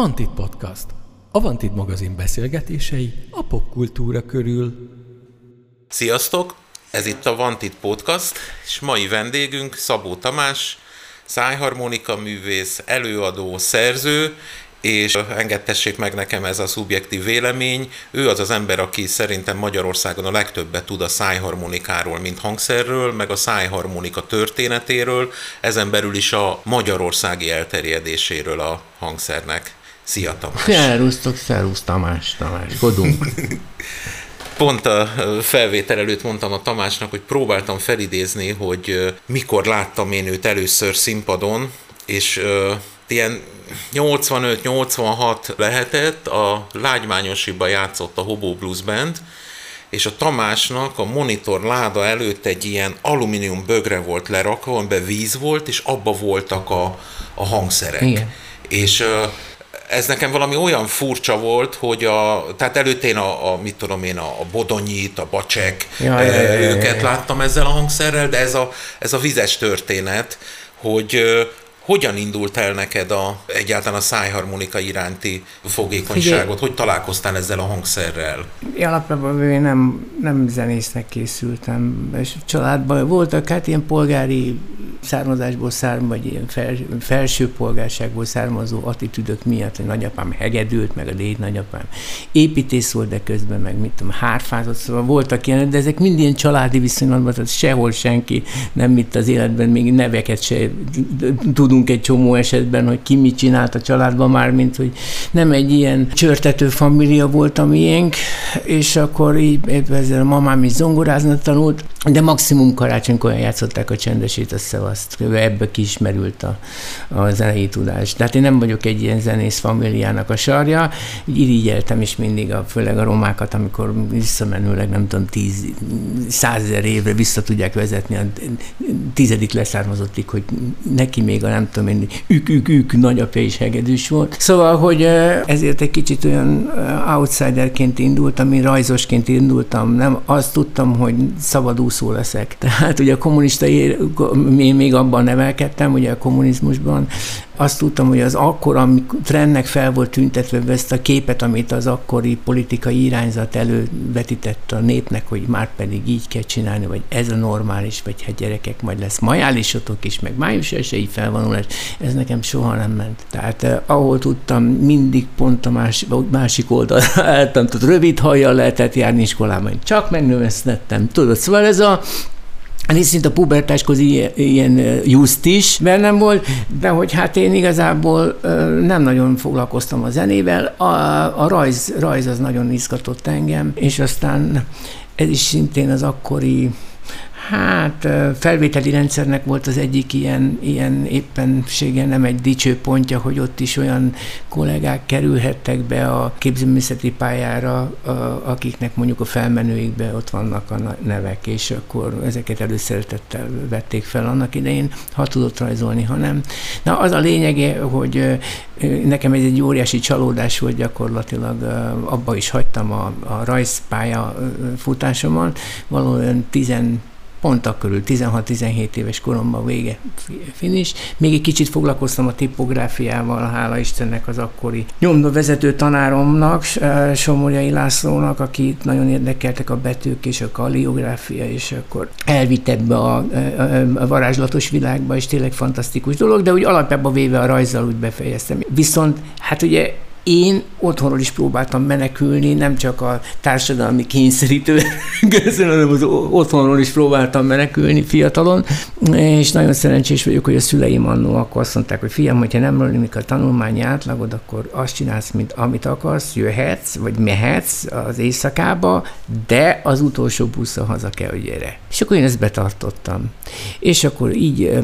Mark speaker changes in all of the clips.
Speaker 1: Vantit Podcast. A Vantit magazin beszélgetései a popkultúra körül.
Speaker 2: Sziasztok! Ez itt a Vantit Podcast, és mai vendégünk Szabó Tamás, szájharmonika művész, előadó, szerző, és engedtessék meg nekem ez a szubjektív vélemény. Ő az az ember, aki szerintem Magyarországon a legtöbbet tud a szájharmonikáról, mint hangszerről, meg a szájharmonika történetéről, ezen belül is a magyarországi elterjedéséről a hangszernek. Szia Tamás!
Speaker 3: Szerusztok, szerusz Tamás, Tamás, godunk.
Speaker 2: Pont a felvétel előtt mondtam a Tamásnak, hogy próbáltam felidézni, hogy mikor láttam én őt először színpadon, és ilyen 85-86 lehetett, a Lágymányosiba játszott a Hobo Blues Band, és a Tamásnak a monitor láda előtt egy ilyen alumínium bögre volt lerakva, amiben víz volt, és abba voltak a, a hangszerek. Igen. És ez nekem valami olyan furcsa volt, hogy a, tehát előtt én a, a mit tudom én, a, a Bodonyit, a Bacsek, ja, ja, ja, őket ja, ja. láttam ezzel a hangszerrel, de ez a, ez a vizes történet, hogy hogyan indult el neked a, egyáltalán a szájharmonika iránti fogékonyságot? Hogy találkoztál ezzel a hangszerrel?
Speaker 3: Én alapvetően én nem, nem zenésznek készültem, és családban voltak hát ilyen polgári származásból származó, vagy ilyen fel, felső polgárságból származó attitűdök miatt, hogy nagyapám hegedült, meg a déd nagyapám építész volt, de közben meg mit tudom, hárfázott, szóval voltak ilyen, de ezek mind ilyen családi viszonylatban, tehát sehol senki nem mit az életben, még neveket se tudunk egy csomó esetben, hogy ki mit csinált a családban már, mint hogy nem egy ilyen csörtető família volt a miénk, és akkor így ezzel a mamám is zongorázni tanult, de maximum karácsonykor játszották a csendesét, a szevaszt. Ebbe kismerült a, a zenei tudás. Tehát én nem vagyok egy ilyen zenész familiának a sarja, így irigyeltem is mindig, a, főleg a romákat, amikor visszamenőleg nem tudom, tíz, százezer évre vissza tudják vezetni a tizedik leszármazottig, hogy neki még a nem tudom én, ük, ük, ük nagyapja is hegedűs volt. Szóval, hogy ezért egy kicsit olyan outsiderként indultam, én rajzosként indultam, nem azt tudtam, hogy szabadúszó leszek. Tehát ugye a kommunista, én még abban nevelkedtem, ugye a kommunizmusban, azt tudtam, hogy az akkor, amikor trendnek fel volt tüntetve ezt a képet, amit az akkori politikai irányzat elővetített a népnek, hogy már pedig így kell csinálni, vagy ez a normális, vagy hát gyerekek, majd lesz majálisotok is, meg május esélyi felvonulás, ez nekem soha nem ment. Tehát eh, ahol tudtam, mindig pont a másik, másik oldalra álltam, tudod, rövid hajjal lehetett járni iskolában, csak megnövesztettem, tudod, szóval ez a részint a pubertáskor ilyen, ilyen just is bennem volt, de hogy hát én igazából nem nagyon foglalkoztam a zenével, a, a rajz, rajz az nagyon izgatott engem, és aztán ez is szintén az akkori Hát felvételi rendszernek volt az egyik ilyen, ilyen éppensége, nem egy dicső pontja, hogy ott is olyan kollégák kerülhettek be a képzőművészeti pályára, akiknek mondjuk a felmenőikbe ott vannak a nevek, és akkor ezeket előszeretettel vették fel annak idején, ha tudott rajzolni, ha nem. Na az a lényege, hogy nekem ez egy óriási csalódás volt gyakorlatilag, abba is hagytam a, a rajzpálya futásomon, valójában 10 pont akkor 16-17 éves koromban vége finis. Még egy kicsit foglalkoztam a tipográfiával, hála Istennek az akkori nyomda vezető tanáromnak, Somorjai Lászlónak, aki nagyon érdekeltek a betűk és a kaliográfia, és akkor elvitt ebbe a, a, a varázslatos világba, és tényleg fantasztikus dolog, de úgy alapjában véve a rajzzal úgy befejeztem. Viszont hát ugye én otthonról is próbáltam menekülni, nem csak a társadalmi kényszerítő közül, hanem az otthonról is próbáltam menekülni fiatalon, és nagyon szerencsés vagyok, hogy a szüleim annó akkor azt mondták, hogy fiam, hogyha nem rölik a tanulmányi átlagod, akkor azt csinálsz, mint amit akarsz, jöhetsz, vagy mehetsz az éjszakába, de az utolsó buszra haza kell, hogy gyere. És akkor én ezt betartottam. És akkor így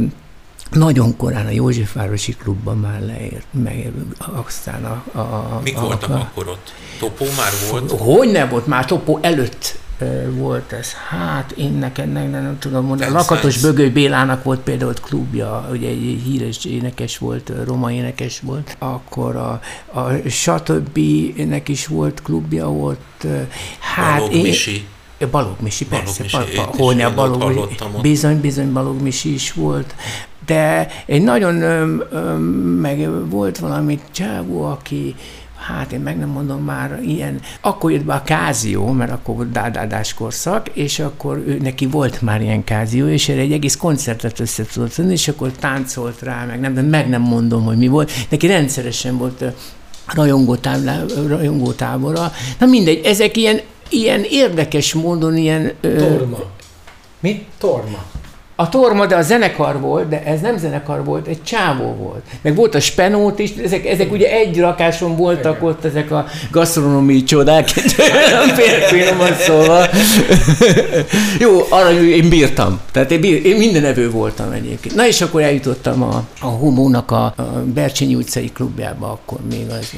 Speaker 3: nagyon korán a Józsefvárosi klubban már leért, meg aztán a... a,
Speaker 2: Mik a, voltak a, akkor ott? Topó már volt?
Speaker 3: Hogy nem volt, már Topó előtt volt ez. Hát én neked nem, nem tudom mondani. Lakatos Bögöly Bélának volt például ott klubja, ugye egy híres énekes volt, roma énekes volt, akkor a, a stb. nek is volt klubja ott.
Speaker 2: Hát Balog én, Misi.
Speaker 3: Balog Misi, persze. Balog Misi, ba, ba, a Balog, bizony, bizony Balog Misi is volt. De egy nagyon, ö, ö, meg volt valami csávó, aki hát én meg nem mondom már ilyen, akkor jött be a kázió, mert akkor volt dádádás korszak, és akkor ő, neki volt már ilyen kázió, és erre egy egész koncertet össze tudott tenni, és akkor táncolt rá, meg nem, de meg nem mondom, hogy mi volt. Neki rendszeresen volt rajongó tábora. Na mindegy, ezek ilyen, ilyen érdekes módon ilyen...
Speaker 1: Torma. Mi? Torma.
Speaker 3: A Torma, de a zenekar volt, de ez nem zenekar volt, egy csávó volt. Meg volt a Spenót is, ezek, ezek ugye egy rakáson voltak ott ezek a gasztronómiai csodák, finoman szólva. Jó, arra én bírtam. Tehát én, bír, én minden evő voltam egyébként. Na és akkor eljutottam a, a Homónak a, a Bercsényi utcai klubjába, akkor még az,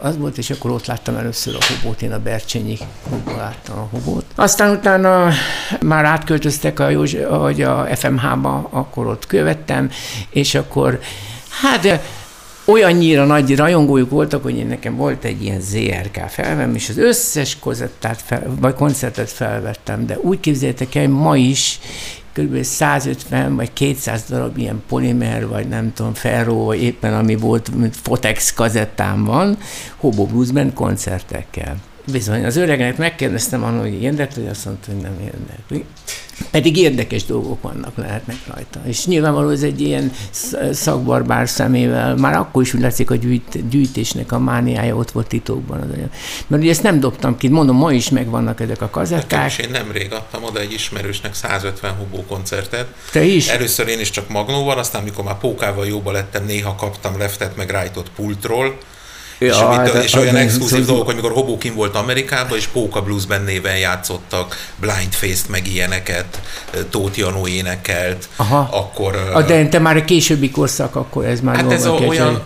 Speaker 3: az volt, és akkor ott láttam először a Hobót, én a Bercsényi klubban láttam a Hobót. Aztán utána már átköltöztek a, Józsi, a, a FMH-ba, akkor ott követtem, és akkor hát olyannyira nagy rajongójuk voltak, hogy én nekem volt egy ilyen ZRK felvem, és az összes koncertet, fel, vagy koncertet felvettem, de úgy képzeljétek el, ma is kb. 150 vagy 200 darab ilyen polimer, vagy nem tudom, ferro, vagy éppen ami volt, mint Fotex kazettám van, Hobo Blues Band koncertekkel. Bizony, az öregnek megkérdeztem annak, hogy érdekli, azt mondta, hogy nem érdekli. Pedig érdekes dolgok vannak, lehetnek rajta. És nyilvánvaló ez egy ilyen szakbarbár szemével, már akkor is úgy látszik, a gyűjt, gyűjtésnek a mániája ott volt titokban. Az Mert ugye ezt nem dobtam ki, mondom, ma is megvannak ezek a kazetták.
Speaker 2: És én nemrég adtam oda egy ismerősnek 150 hubó koncertet.
Speaker 3: Te is?
Speaker 2: Először én is csak magnóval, aztán mikor már pókával jóba lettem, néha kaptam leftet meg rájtott pultról, Ja, és, hát, és olyan exkluzív dolgok, hogy mikor Hobo kim volt Amerikában, és Póka Blues néven játszottak, Blind Face-t, meg ilyeneket, Tóth Janó énekelt, Aha. akkor...
Speaker 3: A, de te már a későbbi korszak, akkor ez már
Speaker 2: Hát ez a, olyan,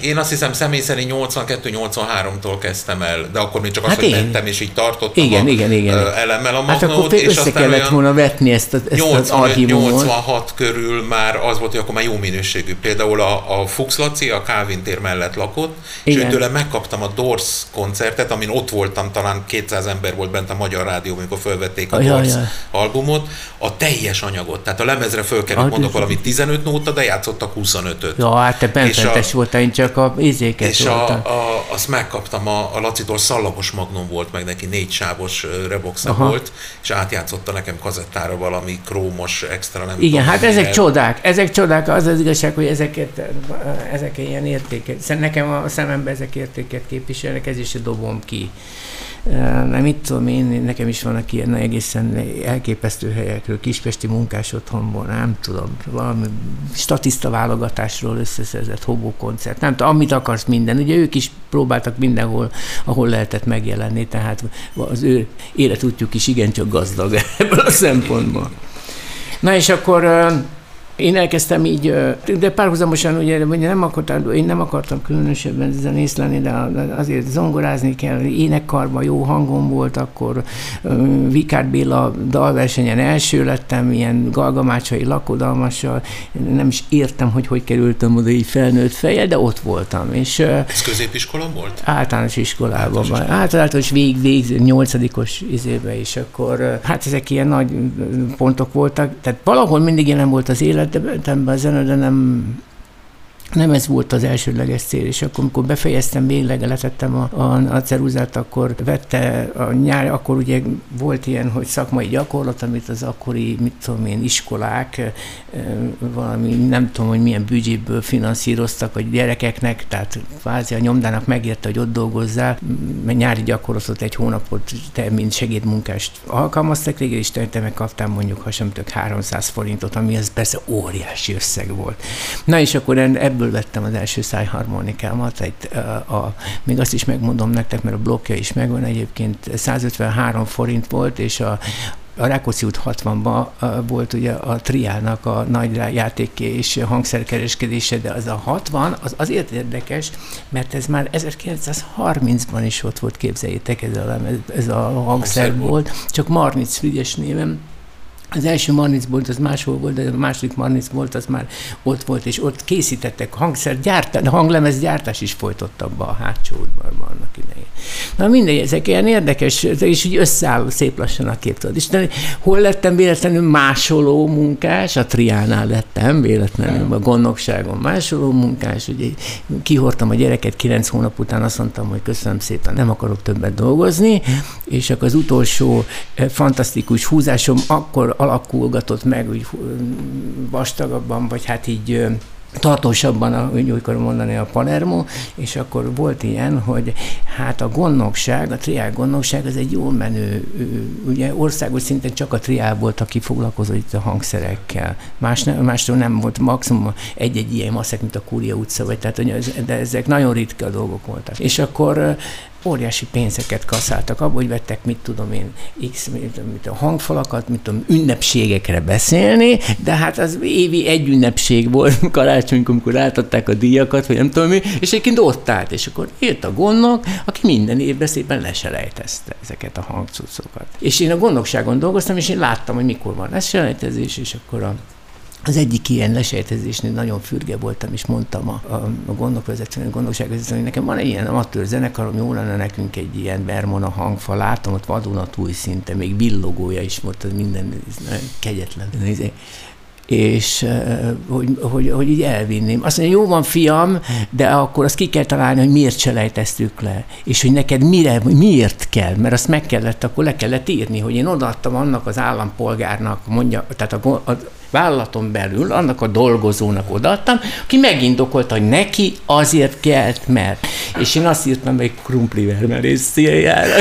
Speaker 2: én azt hiszem személy szerint 82-83-tól kezdtem el, de akkor még csak hát azt, hogy mentem, és így tartottam
Speaker 3: igen, a, igen, igen.
Speaker 2: elemmel a
Speaker 3: magnót. Hát akkor és össze kellett volna vetni ezt, a, ezt 85, az archívumot.
Speaker 2: 86 körül már az volt, hogy akkor már jó minőségű. Például a, a Fuchs Laci a Calvin tér mellett lakott, igen. és tőle megkaptam a Doors koncertet, amin ott voltam, talán 200 ember volt bent a Magyar Rádió, amikor felvették a Doors albumot, a teljes anyagot. Tehát a lemezre fölkerült, mondok valami 15 nóta, de játszottak 25-öt.
Speaker 3: Ja, hát te benfentes voltál, én csak a izéket
Speaker 2: És a, a, azt megkaptam, a, a Lacitól szallagos magnum volt, meg neki négy sávos reboxa Aha. volt, és átjátszotta nekem kazettára valami krómos extra, nem
Speaker 3: Igen, tudom, hát ezek el. csodák, ezek csodák, az az igazság, hogy ezeket, ezek ilyen értékek. Nekem a szememben ezek értéket képviselnek, ez is dobom ki nem mit tudom én, nekem is vannak ilyen egészen elképesztő helyekről, kispesti munkás otthonból, nem tudom, valami statiszta válogatásról összeszerzett koncert, nem tudom, amit akarsz minden. Ugye ők is próbáltak mindenhol, ahol lehetett megjelenni, tehát az ő életútjuk is igencsak gazdag ebből a szempontból. Na és akkor én elkezdtem így, de párhuzamosan ugye, ugye nem akartam, én nem akartam különösebben zenész lenni, de azért zongorázni kell, énekkarban jó hangom volt, akkor Vikár Béla dalversenyen első lettem, ilyen galgamácsai lakodalmassal, nem is értem, hogy hogy kerültem oda így felnőtt fejjel, de ott voltam. És,
Speaker 2: Ez középiskola volt?
Speaker 3: Általános iskolában. Általános, általános vég, vég, nyolcadikos izébe, és akkor hát ezek ilyen nagy pontok voltak, tehát valahol mindig jelen volt az élet, életemben a zene, de nem, nem ez volt az elsődleges cél, és akkor, amikor befejeztem, végleg letettem a, a, a ceruzát, akkor vette a nyár, akkor ugye volt ilyen, hogy szakmai gyakorlat, amit az akkori, mit tudom én, iskolák valami, nem tudom, hogy milyen büdzséből finanszíroztak a gyerekeknek, tehát kvázi a nyomdának megérte, hogy ott dolgozzál, mert nyári gyakorlatot egy hónapot te, mint segédmunkást alkalmaztak végül, és te, te megkaptál mondjuk, ha sem tök 300 forintot, ami az persze óriási összeg volt. Na és akkor ebből ebből vettem az első szájharmonikámat, egy, a, a, még azt is megmondom nektek, mert a blokkja is megvan egyébként, 153 forint volt, és a, a Rákóczi út 60-ban volt ugye a triának a nagy játék és hangszerkereskedése, de az a 60 az azért érdekes, mert ez már 1930-ban is ott volt, képzeljétek, ez a, ez a hangszer volt, csak Marnitz Frigyes néven az első Marnitz volt, az máshol volt, de a második Marnitz volt, az már ott volt, és ott készítettek hangszer gyártás, hanglemez gyártás is folytott abba a hátsó udvarban annak idején. Na mindegy, ezek ilyen érdekes, és úgy összeáll szép lassan a kép. És hol lettem véletlenül másoló munkás? A triánál lettem véletlenül, a gondnokságon másoló munkás. Ugye kihortam a gyereket kilenc hónap után, azt mondtam, hogy köszönöm szépen, nem akarok többet dolgozni, és akkor az utolsó eh, fantasztikus húzásom akkor alakulgatott meg, úgy vastagabban, vagy hát így tartósabban, úgy akarom mondani, a Palermo, és akkor volt ilyen, hogy hát a gondnokság, a triál gondnokság az egy jól menő, ugye országos szinten csak a triál volt, aki foglalkozott itt a hangszerekkel. Más ne, mástól nem volt, maximum egy-egy ilyen maszek, mint a Kúria utca, vagy tehát, de ezek nagyon ritka dolgok voltak. És akkor óriási pénzeket kaszáltak abból, hogy vettek, mit tudom én, x, mit, mit a hangfalakat, mit tudom, ünnepségekre beszélni, de hát az évi egy ünnepség volt karácsonykor, amikor átadták a díjakat, vagy nem tudom mi, és egyébként ott állt, és akkor jött a gondnok, aki minden évben szépen leselejtezte ezeket a hangcucokat. És én a gondnokságon dolgoztam, és én láttam, hogy mikor van leselejtezés, és akkor a az egyik ilyen lesejtezésnél nagyon fürge voltam, és mondtam a, a, a gondokvezetőnek, gondokságvezetőnek, hogy nekem van egy ilyen amatőr zenekarom, jó lenne nekünk egy ilyen Vermona hangfa, látom ott vadonatúj szinte, még villogója is volt, az minden ez kegyetlen. És hogy, hogy, hogy így elvinném. Azt mondja, jó van fiam, de akkor azt ki kell találni, hogy miért selejteztük le, és hogy neked mire, miért kell, mert azt meg kellett, akkor le kellett írni, hogy én odaadtam annak az állampolgárnak, mondja, tehát a, a vállalaton belül annak a dolgozónak odaadtam, aki megindokolta, hogy neki azért kelt, mert. És én azt írtam egy krumplivermelés céljára.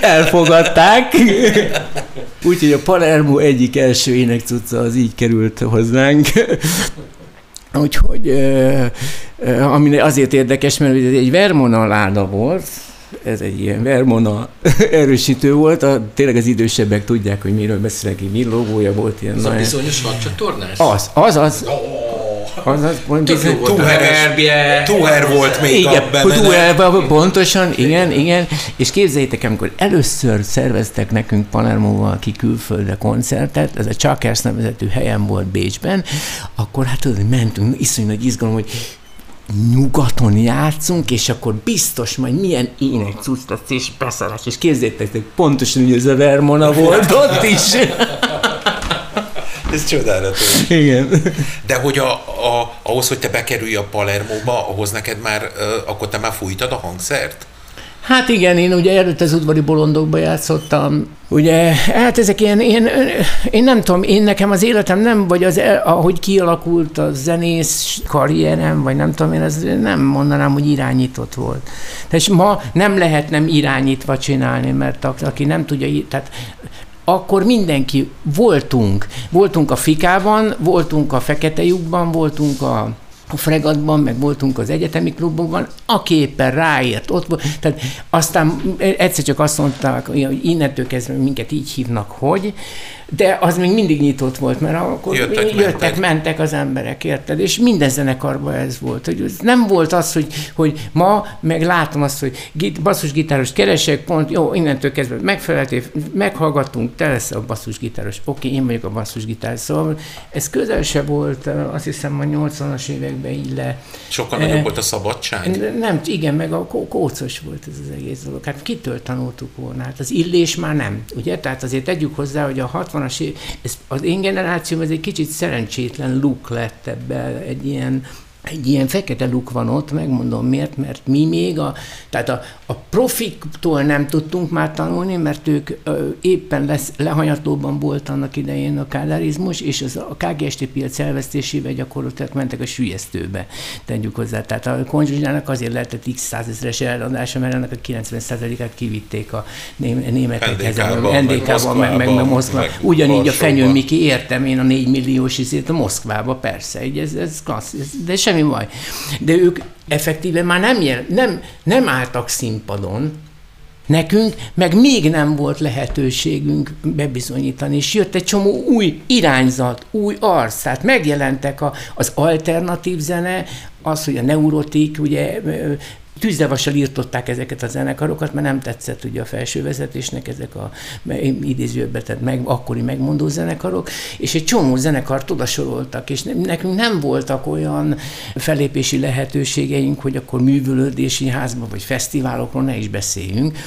Speaker 3: Elfogadták. Úgyhogy a Palermo egyik első énekcucca az így került hozzánk. Úgyhogy, ami azért érdekes, mert ez egy Vermona láda volt, ez egy ilyen Vermona erősítő volt, a, tényleg az idősebbek tudják, hogy miről beszélek, hogy mi logója volt ilyen.
Speaker 1: Az a bizonyos nagycsatornás?
Speaker 3: Az, az, az. Az, az,
Speaker 2: bizony, tuher, tuher volt még
Speaker 3: igen, a tuher, pontosan, igen, igen. És képzeljétek, amikor először szerveztek nekünk Palermóval ki külföldre koncertet, ez a Csakers nevezetű helyen volt Bécsben, akkor hát tudod, mentünk, iszonyú nagy izgalom, hogy nyugaton játszunk, és akkor biztos majd milyen ének cucc és beszarás, és képzétek, hogy pontosan úgy ez a Vermona volt ott is.
Speaker 2: Ez csodálatos.
Speaker 3: Igen.
Speaker 2: De hogy a, a, ahhoz, hogy te bekerülj a Palermóba, ahhoz neked már, akkor te már fújtad a hangszert?
Speaker 3: Hát igen, én ugye előtt az udvari bolondokba játszottam, ugye, hát ezek ilyen, én, én nem tudom, én nekem az életem nem, vagy az, ahogy kialakult a zenész karrierem, vagy nem tudom, én ez nem mondanám, hogy irányított volt. Tehát ma nem lehet nem irányítva csinálni, mert aki nem tudja, tehát akkor mindenki voltunk. Voltunk a Fikában, voltunk a Fekete lyukban, voltunk a a fregatban, meg voltunk az egyetemi klubokban, aki éppen ráért ott volt. Tehát aztán egyszer csak azt mondták, hogy innentől kezdve minket így hívnak, hogy, de az még mindig nyitott volt, mert akkor jöttek, jöttek mentek. mentek az emberek, érted? És minden zenekarban ez volt. Hogy ez nem volt az, hogy, hogy ma meg látom azt, hogy basszusgitáros keresek, pont, jó, innentől kezdve megfeleltél, meghallgattunk, te lesz a basszusgitáros, oké, én vagyok a basszusgitáros, szóval ez közel se volt, azt hiszem a 80-as években így le.
Speaker 2: Sokkal nagyobb volt a szabadság?
Speaker 3: Nem, igen, meg a kócos volt ez az egész dolog. Hát kitől tanultuk volna? Hát az illés már nem, ugye? Tehát azért tegyük hozzá, hogy a 60 60-as év, ez, az én generációm ez egy kicsit szerencsétlen luk lett ebbe, egy ilyen egy ilyen fekete luk van ott, megmondom miért, mert mi még a, tehát a, a profiktól nem tudtunk már tanulni, mert ők ö, éppen lesz, lehanyatlóban volt annak idején a kádárizmus, és az, a KGST piac elvesztésével gyakorlatilag mentek a sülyeztőbe, tegyük hozzá. Tehát a konzsuzsának azért lehetett x százezres eladása, mert ennek a 90%-át kivitték a németek
Speaker 2: NDK-ban,
Speaker 3: NDK-ban, meg, meg, meg Moszkva. Ugyanígy a Fenyő Miki, értem én a 4 milliós izét a Moszkvába, persze, ez, ez klassz, de semmi baj. De ők effektíve már nem, jel, nem, nem álltak színpadon, Nekünk meg még nem volt lehetőségünk bebizonyítani, és jött egy csomó új irányzat, új arc, tehát megjelentek a, az alternatív zene, az, hogy a neurotik, ugye tűzdevassal írtották ezeket a zenekarokat, mert nem tetszett ugye a felső vezetésnek ezek a idézőbe tett meg, akkori megmondó zenekarok, és egy csomó zenekart oda soroltak, és nekünk nem voltak olyan felépési lehetőségeink, hogy akkor művölődési házba vagy fesztiválokról ne is beszéljünk,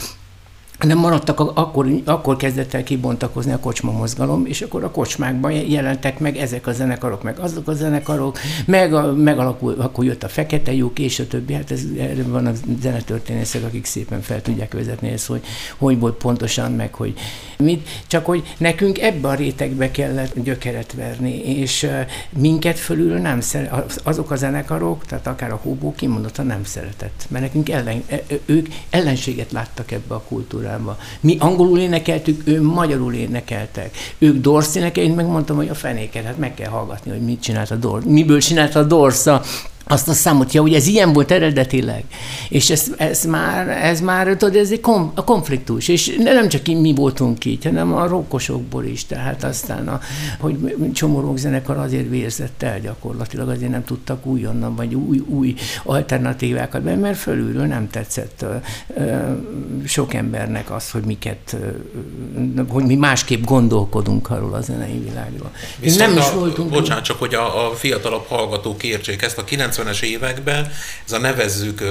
Speaker 3: nem maradtak, akkor, akkor kezdett el kibontakozni a kocsma mozgalom, és akkor a kocsmákban jelentek meg ezek a zenekarok, meg azok a zenekarok, meg a, megalakul, akkor jött a fekete lyuk, és a többi, hát ez, erre van a zenetörténészek, akik szépen fel tudják vezetni ezt, hogy hogy volt pontosan, meg hogy mit, csak hogy nekünk ebbe a rétegbe kellett gyökeret verni, és minket fölül nem szeret, azok a zenekarok, tehát akár a hóbó kimondottan nem szeretett, mert nekünk ellen, e, ők ellenséget láttak ebbe a kultúrába kultúrába. Mi angolul énekeltük, ő magyarul énekeltek. Ők Dorsz énekel, én megmondtam, hogy a fenéket, hát meg kell hallgatni, hogy mit csinált a Dorsz. Miből csinált a Dorsz azt a számot, ja, hogy ez ilyen volt eredetileg, és ez, ez már, ez már tudod, ez egy kom, a konfliktus, és nem csak mi voltunk így, hanem a rokkosokból is, tehát aztán, a, hogy csomó rockzenekar azért vérzett el gyakorlatilag, azért nem tudtak újonnan, vagy új, új alternatívákat be, mert fölülről nem tetszett sok embernek az, hogy miket, hogy mi másképp gondolkodunk arról a zenei világról.
Speaker 2: Viszont nem is voltunk. Bocsánat, csak hogy a, a fiatalabb hallgatók értsék ezt a 90 90-es években, ez a nevezzük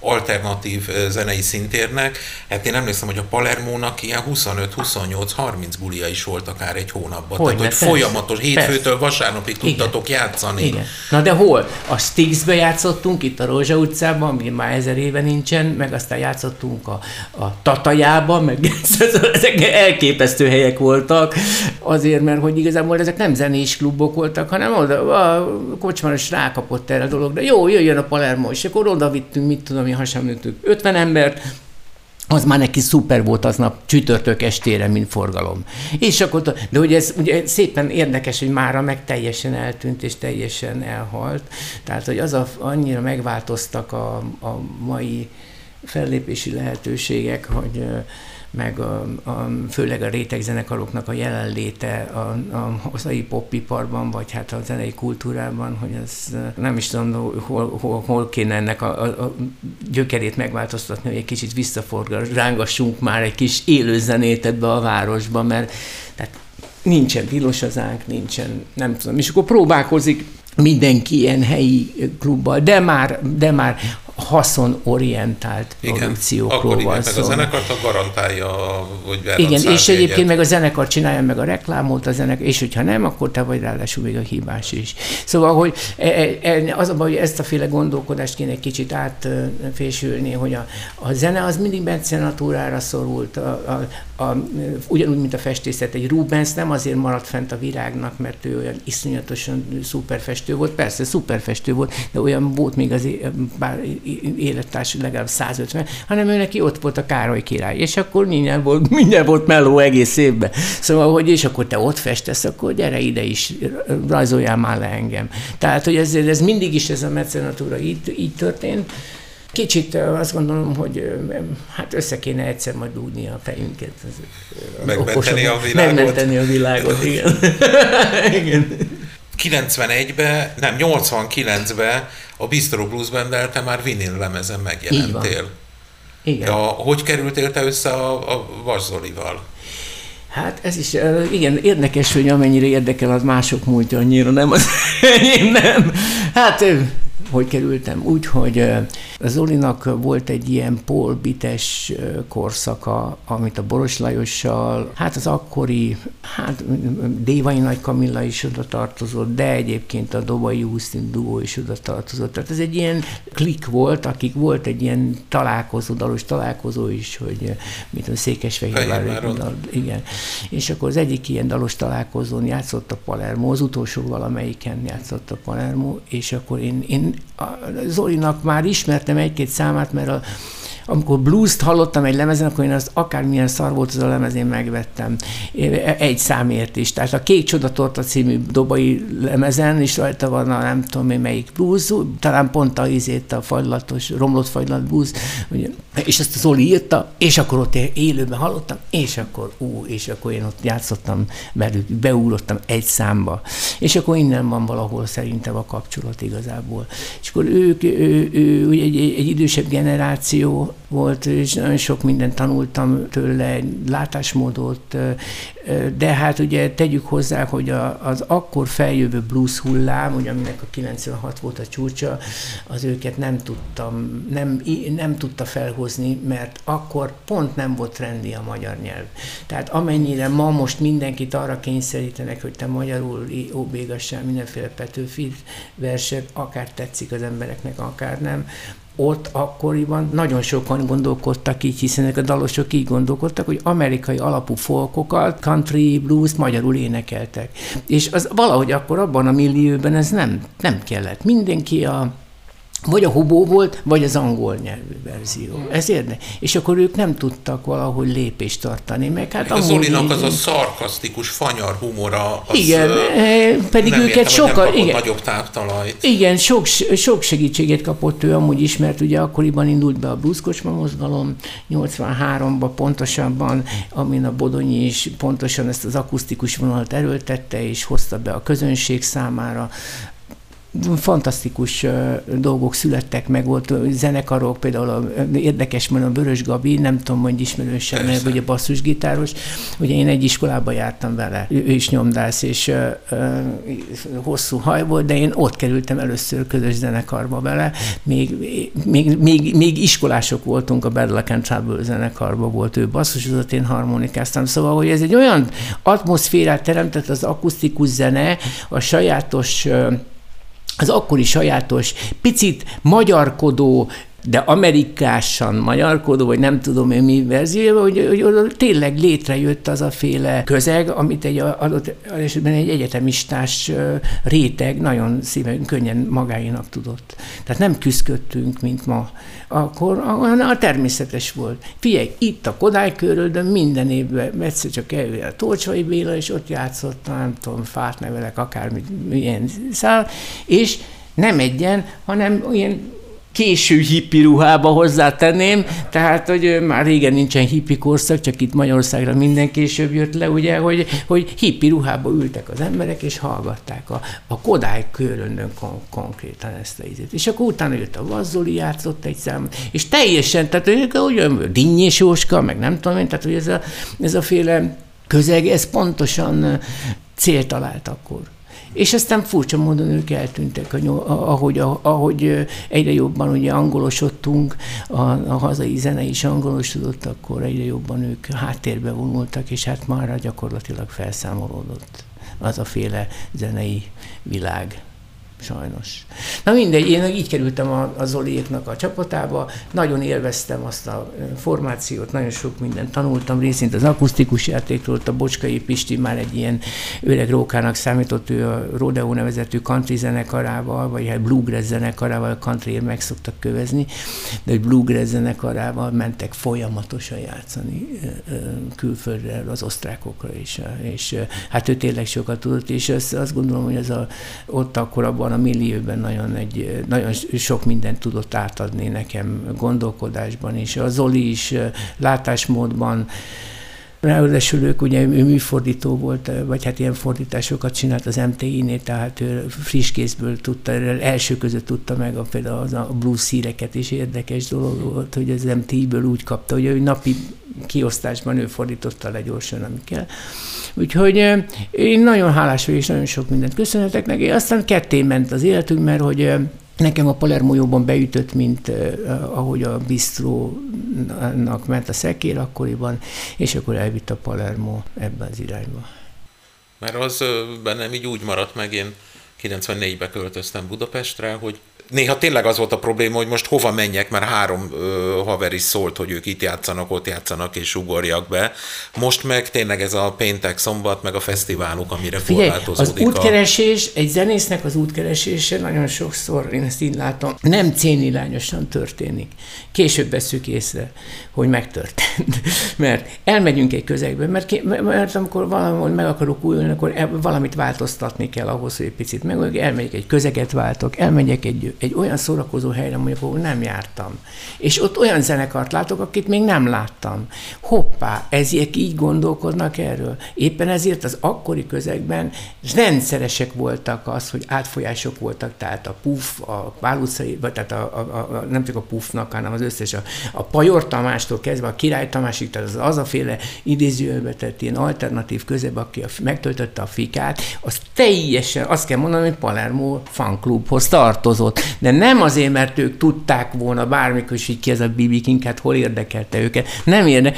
Speaker 2: alternatív zenei szintérnek, hát én emlékszem, hogy a Palermónak ilyen 25-28-30 bulia is volt akár egy hónapban. Hogy Tehát, hogy folyamatos, hétfőtől persze. vasárnapig tudtatok Igen. játszani.
Speaker 3: Igen. Na de hol? A Stixbe játszottunk, itt a Rózsa utcában, ami már ezer éve nincsen, meg aztán játszottunk a, a Tatajában, meg ezek elképesztő helyek voltak, azért, mert hogy igazából ezek nem zenés klubok voltak, hanem oda a kocsmaros rákapott erre a dolog, de jó, jöjjön a Palermo, és akkor oda vittünk, mit tudom, mi hasonlítjuk, 50 embert, az már neki szuper volt aznap csütörtök estére, mint forgalom. És akkor, de ugye ez ugye szépen érdekes, hogy mára meg teljesen eltűnt, és teljesen elhalt. Tehát, hogy az a, annyira megváltoztak a, a mai fellépési lehetőségek, hogy meg a, a, főleg a rétegzenekaroknak a jelenléte a, a hazai popiparban, vagy hát a zenei kultúrában, hogy ez nem is tudom, hol, hol, hol kéne ennek a, a, a gyökerét megváltoztatni, hogy egy kicsit visszaforgassunk, rángassunk már egy kis élő zenét ebbe a városba, mert tehát nincsen tilos az ánk, nincsen, nem tudom, és akkor próbálkozik mindenki ilyen helyi klubbal, de már, de már haszonorientált Igen, produkciókról van szó.
Speaker 2: meg a zenekart garantálja, hogy
Speaker 3: Igen, és egyébként egyet. meg a zenekar csinálja meg a reklámot, a zenekar, és hogyha nem, akkor te vagy ráadásul még a hibás is. Szóval, hogy e, e, e, az a baj, hogy ezt a féle gondolkodást kéne egy kicsit átfésülni, hogy a, a zene az mindig bencenatúrára szorult, a, a, a, ugyanúgy, mint a festészet. Egy Rubens nem azért maradt fent a virágnak, mert ő olyan iszonyatosan szuperfestő volt, persze szuperfestő volt, de olyan volt még az bár élettárs legalább 150, hanem ő neki ott volt a Károly király, és akkor minden volt, minden volt meló egész évben. Szóval, hogy és akkor te ott festesz, akkor gyere ide is, rajzoljál már le engem. Tehát, hogy ez, ez mindig is ez a mecenatúra így, így történt, Kicsit azt gondolom, hogy hát össze kéne egyszer majd dugni a fejünket.
Speaker 2: Megmenteni a világot.
Speaker 3: Megmenteni a világot, igen.
Speaker 2: igen. 91-ben, nem, 89-ben a Bistro Blues Banddel már vinil lemezen megjelentél. Igen. Ja, hogy kerültél te össze a, a Vasszolival?
Speaker 3: Hát ez is, igen, érdekes, hogy amennyire érdekel az mások múltja, annyira nem az én nem. Hát hogy kerültem? Úgy, hogy Zolinak volt egy ilyen polbites korszaka, amit a Boros Lajossal, hát az akkori, hát Dévai Nagy Kamilla is oda tartozott, de egyébként a Dobai Justin duó is oda tartozott. Tehát ez egy ilyen klik volt, akik volt egy ilyen találkozó, dalos találkozó is, hogy mit a Székesfehérvár. Igen. És akkor az egyik ilyen dalos találkozón játszott a Palermo, az utolsó valamelyiken játszott a Palermo, és akkor én, én Zolinak már ismertem egy-két számát, mert a, amikor blues-t hallottam egy lemezen, akkor én azt akármilyen szar volt az a lemez, én megvettem. Egy számért is. Tehát a Kék Csodatorta című dobai lemezen is rajta van a nem tudom én melyik blues, talán pont a izét, a fajlatos, romlott fajlat blues, ugye, és ezt az Oli írta, és akkor ott élőben hallottam, és akkor ú, és akkor én ott játszottam velük, beúrottam egy számba. És akkor innen van valahol szerintem a kapcsolat igazából. És akkor ők, ő, ő, ő egy, egy idősebb generáció volt, és nagyon sok mindent tanultam tőle, látásmódot, de hát ugye tegyük hozzá, hogy az akkor feljövő blues hullám, ugye aminek a 96 volt a csúcsa, az őket nem tudtam, nem, nem tudta felhozni, mert akkor pont nem volt trendi a magyar nyelv. Tehát amennyire ma most mindenkit arra kényszerítenek, hogy te magyarul óbégassál mindenféle Petőfi verset, akár tetszik az embereknek, akár nem, ott akkoriban nagyon sokan gondolkodtak így, hiszen a dalosok így gondolkodtak, hogy amerikai alapú folkokat, country, blues magyarul énekeltek. És az valahogy akkor abban a millióben ez nem, nem kellett. Mindenki a vagy a hobó volt, vagy az angol nyelvű verzió. Ez érde. És akkor ők nem tudtak valahogy lépést tartani. Meg hát
Speaker 2: a Zolinak az a szarkasztikus, fanyar humora, az
Speaker 3: igen, pedig nem őket sokkal...
Speaker 2: Igen, nagyobb táptalajt.
Speaker 3: Igen, sok, sok segítséget kapott ő amúgy is, mert ugye akkoriban indult be a blueskocsma mozgalom, 83-ban pontosabban, amin a Bodonyi is pontosan ezt az akusztikus vonalat erőltette, és hozta be a közönség számára fantasztikus dolgok születtek meg, volt zenekarok, például a, érdekes, a Vörös Gabi, nem tudom, hogy ismerősen, mert ugye basszusgitáros, ugye én egy iskolába jártam vele, ő is nyomdász, és hosszú haj volt, de én ott kerültem először közös zenekarba vele, még, még, még, még iskolások voltunk a Bad Luck and Trouble zenekarba, volt ő basszusozott, én harmonikáztam, szóval, hogy ez egy olyan atmoszférát teremtett az akusztikus zene, a sajátos az akkori sajátos, picit magyarkodó, de amerikásan magyarkodó, vagy nem tudom én mi verzióban, hogy, hogy, hogy tényleg létrejött az a féle közeg, amit egy adott esetben egy egyetemistás réteg nagyon szíven, könnyen magáénak tudott. Tehát nem küzdködtünk, mint ma. Akkor a természetes volt. Figyelj, itt a Kodály körül, minden évben egyszer csak eljön a Tolcsai Béla, és ott játszott, nem tudom, fát nevelek, akármi, milyen szál, és nem egyen, hanem ilyen késő hippi ruhába hozzátenném, tehát, hogy már régen nincsen hippi korszak, csak itt Magyarországra minden később jött le, ugye, hogy, hogy hippi ruhába ültek az emberek, és hallgatták a, a Kodály köröndön kon- konkrétan ezt a izét. És akkor utána jött a Vazzoli, játszott egy számot, és teljesen, tehát hogy Dinnyés Jóska, meg nem tudom én, tehát hogy ez a, ez a féle közeg, ez pontosan célt talált akkor. És aztán furcsa módon ők eltűntek, ahogy, ahogy egyre jobban ugye angolosodtunk, a, a hazai zene is angolosodott, akkor egyre jobban ők háttérbe vonultak, és hát már gyakorlatilag felszámolódott az a féle zenei világ sajnos. Na mindegy, én így kerültem a, a Zoliéknak a csapatába, nagyon élveztem azt a formációt, nagyon sok mindent tanultam, részint az akusztikus játékról, a Bocskai Pisti már egy ilyen öreg rókának számított, ő a Rodeo nevezetű country zenekarával, vagy hát bluegrass zenekarával, country meg szoktak kövezni, de egy bluegrass zenekarával mentek folyamatosan játszani külföldre, az osztrákokra is, és hát ő tényleg sokat tudott, és azt, azt gondolom, hogy ez a, ott akkor abban abban a millióben nagyon, egy, nagyon sok mindent tudott átadni nekem gondolkodásban, és a Zoli is látásmódban, Ráadásul ők ugye ő műfordító volt, vagy hát ilyen fordításokat csinált az MTI-nél, tehát ő friss kézből tudta, első között tudta meg a, például az a blues szíreket is érdekes dolog volt, hogy az MTI-ből úgy kapta, hogy ő napi kiosztásban ő fordította le gyorsan, amit kell. Úgyhogy én nagyon hálás vagyok, és nagyon sok mindent köszönhetek neki. Aztán ketté ment az életünk, mert hogy Nekem a Palermo jobban beütött, mint uh, ahogy a bistrónak ment a szekér akkoriban, és akkor elvitt a Palermo ebbe az irányba.
Speaker 2: Mert az bennem így úgy maradt meg, én 94-be költöztem Budapestre, hogy néha tényleg az volt a probléma, hogy most hova menjek, mert három ö, haver is szólt, hogy ők itt játszanak, ott játszanak, és ugorjak be. Most meg tényleg ez a péntek, szombat, meg a fesztiválok, amire
Speaker 3: Figyelj,
Speaker 2: korlátozódik.
Speaker 3: az útkeresés, egy zenésznek az útkeresése nagyon sokszor, én ezt így látom, nem cénirányosan történik. Később veszük észre, hogy megtörtént. mert elmegyünk egy közegbe, mert, mert amikor valahol meg akarok újulni, akkor valamit változtatni kell ahhoz, hogy egy picit meg, elmegyek egy közeget váltok, elmegyek egy egy olyan szórakozó helyre, mondjuk, ahol nem jártam. És ott olyan zenekart látok, akit még nem láttam. Hoppá, ezek így gondolkodnak erről. Éppen ezért az akkori közegben rendszeresek voltak az, hogy átfolyások voltak, tehát a puf, a Pál vagy tehát a, a, a, nem csak a pufnak, hanem az összes, a, a Pajor Tamástól kezdve a Király Tamásig, tehát az, az a féle idézőjelbe tett ilyen alternatív közeg, aki a, megtöltötte a fikát, az teljesen, azt kell mondani, hogy Palermo fanklubhoz tartozott de nem azért, mert ők tudták volna bármikor is, hogy ki ez a BB King, hát hol érdekelte őket. Nem érde.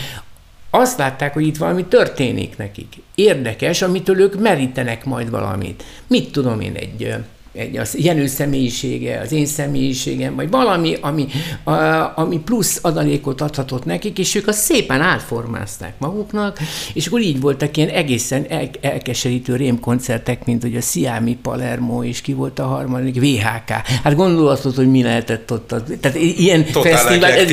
Speaker 3: Azt látták, hogy itt valami történik nekik. Érdekes, amitől ők merítenek majd valamit. Mit tudom én, egy egy az Jenő személyisége, az én személyiségem, vagy valami, ami, a, ami plusz adalékot adhatott nekik, és ők azt szépen átformázták maguknak, és akkor így voltak ilyen egészen el, elkeserítő rémkoncertek, mint hogy a Sziámi Palermo, és ki volt a harmadik, VHK. Hát gondolhatod, hogy mi lehetett ott. Az, tehát ilyen
Speaker 2: Totál fesztivál. Ez,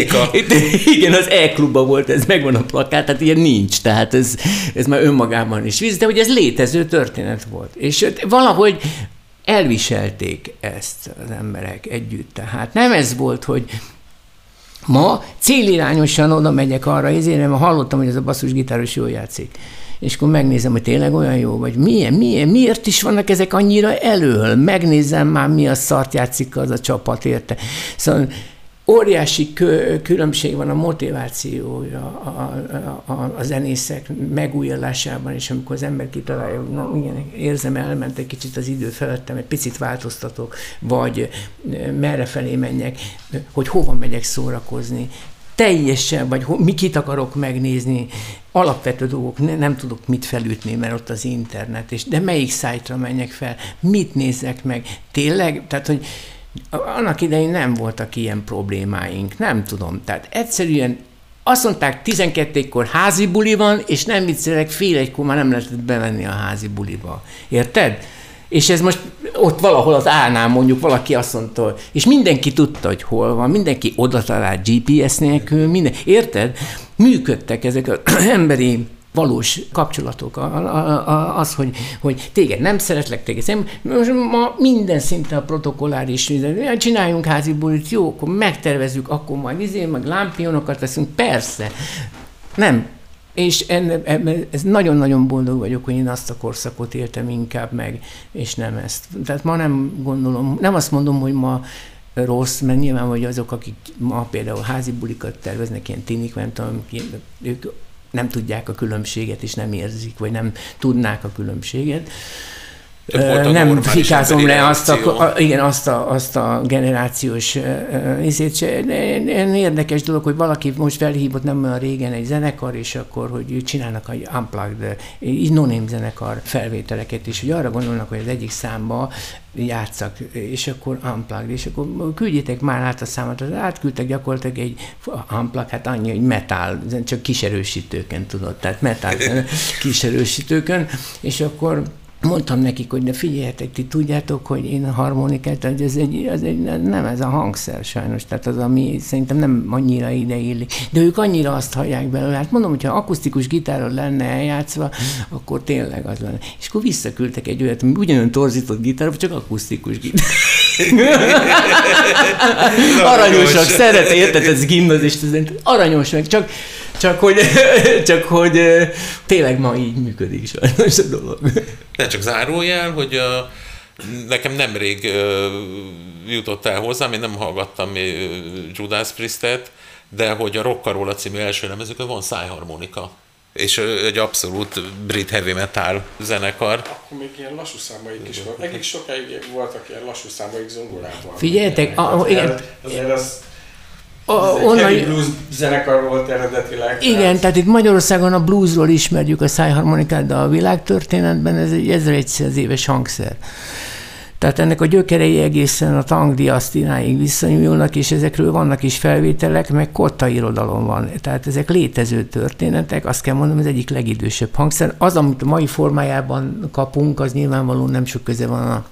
Speaker 3: igen, az E-klubban volt, ez megvan a plakát, tehát ilyen nincs, tehát ez, ez már önmagában is víz, de hogy ez létező történet volt. És valahogy elviselték ezt az emberek együtt. Tehát nem ez volt, hogy ma célirányosan oda megyek arra, ezért mert hallottam, hogy ez a basszusgitáros jól játszik. És akkor megnézem, hogy tényleg olyan jó, vagy milyen, milyen, miért is vannak ezek annyira elől? Megnézem már, mi a szart játszik az a csapat, érte? Szóval óriási különbség van a motivációja a, a, a, a zenészek megújulásában, és amikor az ember kitalálja, hogy na, igen, érzem, elment egy kicsit az idő felettem, egy picit változtatok, vagy merre felé menjek, hogy hova megyek szórakozni, teljesen, vagy mit akarok megnézni, alapvető dolgok, ne, nem tudok mit felütni, mert ott az internet, és de melyik szájtra menjek fel, mit nézek meg, tényleg, tehát, hogy annak idején nem voltak ilyen problémáink, nem tudom. Tehát egyszerűen azt mondták, 12-kor házi buli van, és nem viccelek, fél egykor már nem lehetett bevenni a házi buliba. Érted? És ez most ott valahol az állnál mondjuk valaki azt mondta, és mindenki tudta, hogy hol van, mindenki oda talált GPS nélkül, minden, érted? Működtek ezek az emberi valós kapcsolatok, az, hogy, hogy téged nem szeretlek, téged nem. Most ma minden szinten a protokolláris, csináljunk házi bulit, jó, akkor megtervezzük, akkor majd izé, meg lámpionokat veszünk, persze. Nem, és enne, ebben, ez nagyon-nagyon boldog vagyok, hogy én azt a korszakot éltem inkább meg, és nem ezt. Tehát ma nem gondolom, nem azt mondom, hogy ma rossz, mert nyilván vagy azok, akik ma például házi bulikat terveznek, ilyen tinik, nem tudom, ők nem tudják a különbséget, és nem érzik, vagy nem tudnák a különbséget. Nem fikázom le azt a, a, igen, azt a, azt a generációs izét. Érdekes dolog, hogy valaki most felhívott nem olyan régen egy zenekar, és akkor, hogy csinálnak egy unplugged, így no zenekar felvételeket, és hogy arra gondolnak, hogy az egyik számba játszak, és akkor unplugged, és akkor küldjétek már át a számot, átküldtek gyakorlatilag egy unplugged, hát annyi, hogy metal, csak kiserősítőken tudod, tehát metal kiserősítőkön, és akkor mondtam nekik, hogy de figyeljetek, ti tudjátok, hogy én a harmonikát, hogy ez egy, ez egy, nem ez a hangszer sajnos, tehát az, ami szerintem nem annyira ide illik. De ők annyira azt hallják belőle. Hát mondom, hogyha akusztikus gitáron lenne eljátszva, akkor tényleg az lenne. És akkor visszaküldtek egy olyat, ugyanolyan torzított gitár, csak akusztikus gitár. Aranyosak, szeret, érted, ez gimnazist, ez aranyos meg, csak csak hogy, csak hogy tényleg ma így működik sajnos a dolog.
Speaker 2: Ne csak zárójel, hogy a, nekem nemrég jutott el hozzám, én nem hallgattam Judas Priestet, de hogy a Rockarola című első lemezükön van szájharmonika és egy abszolút brit heavy metal zenekar.
Speaker 4: Akkor még ilyen lassú számaik is volt. Egész sokáig voltak ilyen lassú számaik zongorában.
Speaker 3: Figyeljetek, a, igen.
Speaker 4: Azért az a, onnan, egy blues zenekar volt eredetileg.
Speaker 3: Igen, tehát... tehát itt Magyarországon a bluesról ismerjük a szájharmonikát, de a világtörténetben ez egy 1100 éves hangszer. Tehát ennek a gyökerei egészen a Tang diasztináig visszanyúlnak, és ezekről vannak is felvételek, meg kotta irodalom van. Tehát ezek létező történetek, azt kell mondanom, az egyik legidősebb hangszer. Az, amit a mai formájában kapunk, az nyilvánvalóan nem sok köze van a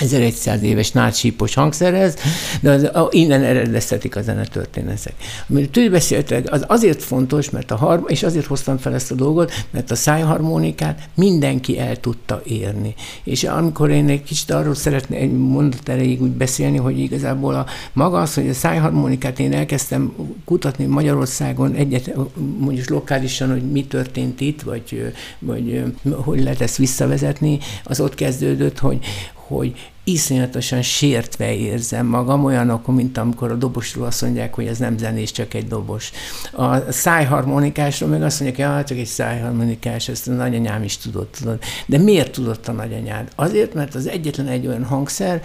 Speaker 3: 1100 éves nátsípos hangszerhez, de az, a, innen eredeztetik a zenetörténetek. Amiről tőle beszéltek, az azért fontos, mert a har, és azért hoztam fel ezt a dolgot, mert a szájharmonikát mindenki el tudta érni. És amikor én egy kicsit arról szeretnék egy mondat erejéig úgy beszélni, hogy igazából a maga az, hogy a szájharmonikát én elkezdtem kutatni Magyarországon egyet, mondjuk lokálisan, hogy mi történt itt, vagy, vagy hogy lehet ezt visszavezetni, az ott kezdődött, hogy, hogy iszonyatosan sértve érzem magam, olyanok, mint amikor a dobosról azt mondják, hogy ez nem zenés, csak egy dobos. A szájharmonikásról meg azt mondják, hogy ja, csak egy szájharmonikás, ezt a nagyanyám is tudott, tudod. De miért tudott a nagyanyád? Azért, mert az egyetlen egy olyan hangszer,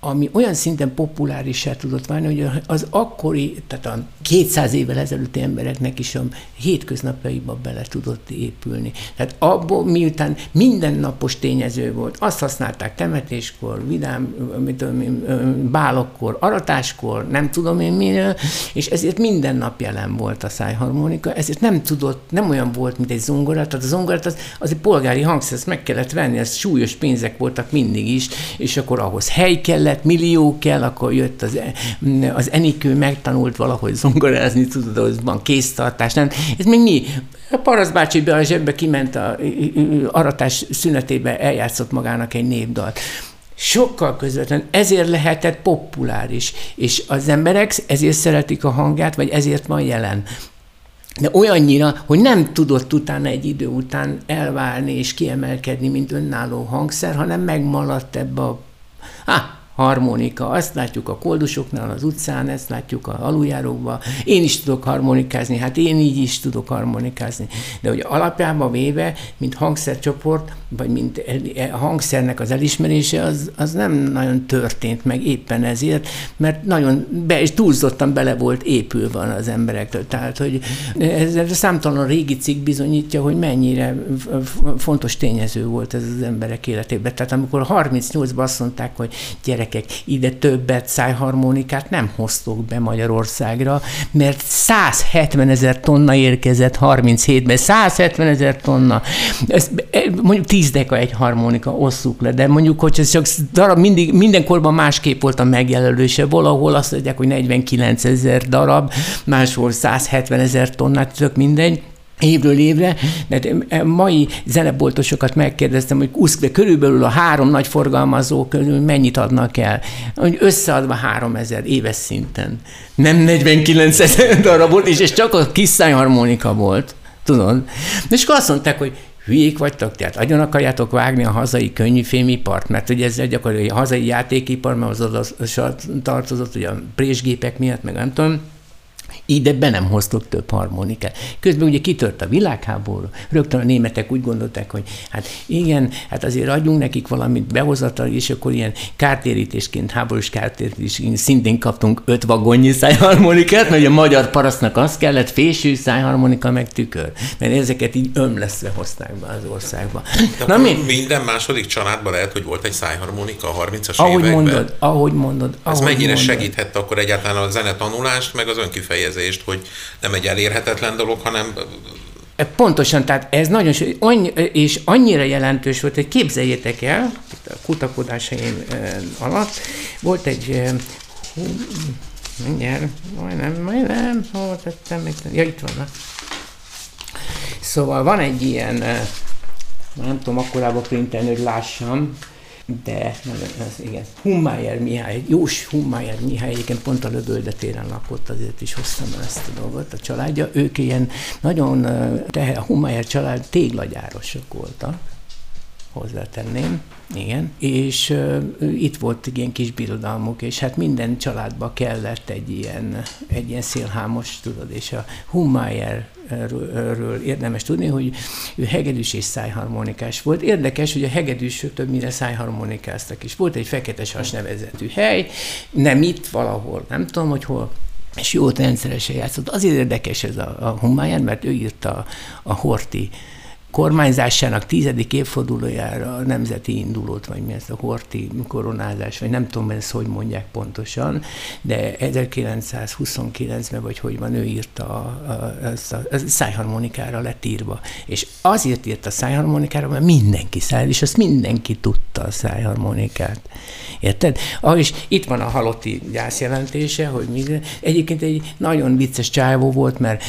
Speaker 3: ami olyan szinten populárissá tudott válni, hogy az akkori, tehát a 200 évvel ezelőtti embereknek is a hétköznapjaiba bele tudott épülni. Tehát abból, miután mindennapos tényező volt, azt használták temetéskor, vidám, mit tudom, bálokkor, aratáskor, nem tudom én miről, és ezért minden nap jelen volt a szájharmonika, ezért nem tudott, nem olyan volt, mint egy zongora, tehát a zongorát az, az egy polgári hangszer, ezt meg kellett venni, ez súlyos pénzek voltak mindig is, és akkor ahhoz hely kellett, kellett, millió kell, akkor jött az, az Enikő, megtanult valahogy zongorázni, tudod, az van kéztartás, nem? Ez még mi? A Parasz bácsi be a zsebbe kiment a aratás szünetébe, eljátszott magának egy népdalt sokkal közvetlen, ezért lehetett populáris, és az emberek ezért szeretik a hangját, vagy ezért van jelen. De olyannyira, hogy nem tudott utána egy idő után elválni és kiemelkedni, mint önálló hangszer, hanem megmaladt ebbe a... Ah, harmonika, azt látjuk a koldusoknál, az utcán, ezt látjuk a aluljárókban. Én is tudok harmonikázni, hát én így is tudok harmonikázni. De hogy alapjában véve, mint hangszercsoport, vagy mint a hangszernek az elismerése, az, az nem nagyon történt meg éppen ezért, mert nagyon be, és túlzottan bele volt épülve az emberektől. Tehát, hogy ez, ez a számtalan régi cikk bizonyítja, hogy mennyire fontos tényező volt ez az emberek életében. Tehát amikor 38-ban azt mondták, hogy gyerek gyerekek, ide többet szájharmonikát nem hoztok be Magyarországra, mert 170 ezer tonna érkezett 37-ben, 170 ezer tonna. Ez, mondjuk 10 deka egy harmonika, osszuk le, de mondjuk, hogy ez csak darab, mindig, mindenkorban másképp volt a megjelölése. Valahol azt mondják, hogy 49 ezer darab, máshol 170 ezer tonnát, tök mindegy évről évre, mert mai zeneboltosokat megkérdeztem, hogy uszkve körülbelül a három nagy forgalmazó körül mennyit adnak el. Hogy összeadva három ezer éves szinten. Nem 49 ezer darabot, és ez csak a kis harmonika volt. Tudod? És akkor azt mondták, hogy hülyék vagytok, tehát agyon akarjátok vágni a hazai könnyűfémipart, mert ugye ez gyakorlatilag a hazai játékipar, mert az oda tartozott, ugye a présgépek miatt, meg nem tudom, ide be nem hoztok több harmonikát. Közben ugye kitört a világháború, rögtön a németek úgy gondolták, hogy hát igen, hát azért adjunk nekik valamit behozatal, és akkor ilyen kártérítésként, háborús kártérítésként szintén kaptunk öt vagonnyi szájharmonikát, mert a magyar parasztnak az kellett, fésű szájharmonika meg tükör, mert ezeket így ömleszve hozták be az országba.
Speaker 2: De Na, mi? Minden második családban lehet, hogy volt egy szájharmonika a 30-as
Speaker 3: ahogy
Speaker 2: években.
Speaker 3: Mondod, ahogy mondod.
Speaker 2: Ez
Speaker 3: ahogy
Speaker 2: mennyire
Speaker 3: mondod.
Speaker 2: segíthette akkor egyáltalán a zenetanulást, meg az önkifejezést? Érzést, hogy nem egy elérhetetlen dolog, hanem
Speaker 3: e, Pontosan, tehát ez nagyon, és annyira jelentős volt, hogy képzeljétek el, itt a kutakodásaim e, alatt volt egy, e, hú, mindjárt, majdnem, majdnem, hol tettem, még, ja itt van. Szóval van egy ilyen, nem tudom akkorába printelni, hogy lássam, de az, igen, Hummeyer Mihály, Jós Hummeyer Mihály egyébként pont a Lögöldetéren lakott, azért is hoztam ezt a dolgot, a családja. Ők ilyen nagyon, de a Hummeyer család téglagyárosok voltak, hozzátenném, igen, és uh, itt volt ilyen kis birodalmuk, és hát minden családba kellett egy ilyen, egy ilyen szélhámos, tudod, és a Hummeyer ről érdemes tudni, hogy ő hegedűs és szájharmonikás volt. Érdekes, hogy a hegedűsök többnyire szájharmonikáztak is. Volt egy fekete sas nevezetű hely, nem itt valahol, nem tudom, hogy hol, és jót rendszeresen játszott. Azért érdekes ez a, a Humáján, mert ő írta a, a Horti kormányzásának tizedik évfordulójára a nemzeti indulót, vagy mi ez a horti koronázás, vagy nem tudom, ezt hogy mondják pontosan, de 1929-ben, vagy hogy van, ő írta a, a, a, a szájharmonikára lett. És azért írt a szájharmonikára, mert mindenki száll, és azt mindenki tudta a szájharmonikát. Érted? Ah, és itt van a halotti gyászjelentése, hogy minden. Egyébként egy nagyon vicces csávó volt, mert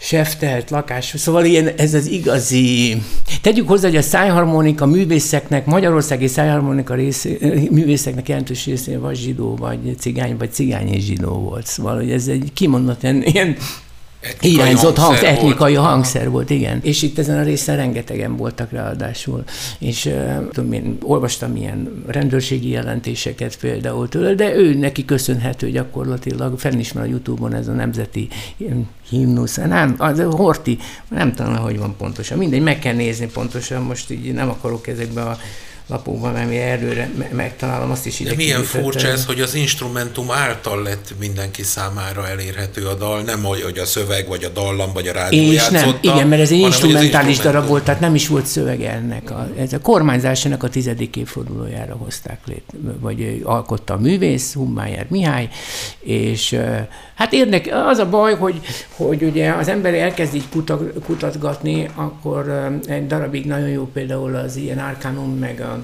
Speaker 3: seftelt lakás, szóval ilyen, ez az igazi... Tegyük hozzá, hogy a szájharmonika művészeknek, magyarországi szájharmonika rész, művészeknek jelentős részén vagy zsidó, vagy cigány, vagy cigány és zsidó volt. Szóval, hogy ez egy kimondott ilyen Etnikai hiányzott hangszer, hang, etnikai volt. hangszer volt, igen. És itt ezen a részen rengetegen voltak ráadásul. És uh, tudom, én olvastam ilyen rendőrségi jelentéseket például tőle, de ő neki köszönhető gyakorlatilag, fennismer a Youtube-on ez a nemzeti himnusz, nem, az Horti, nem tudom, hogy van pontosan, mindegy, meg kell nézni pontosan, most így nem akarok ezekbe a lapokban, ami erőre megtalálom, azt is ide
Speaker 2: De milyen furcsa ez, hogy az instrumentum által lett mindenki számára elérhető a dal, nem hogy a szöveg, vagy a dallam, vagy a rádió És nem,
Speaker 3: igen, mert ez egy instrumentális darab volt, tehát nem is volt szöveg ennek. A, ez a kormányzásának a tizedik évfordulójára hozták lét, vagy alkotta a művész, Hummájer Mihály, és hát érdek, az a baj, hogy, hogy ugye az ember elkezd így kutatgatni, akkor egy darabig nagyon jó például az ilyen Arcanum, meg a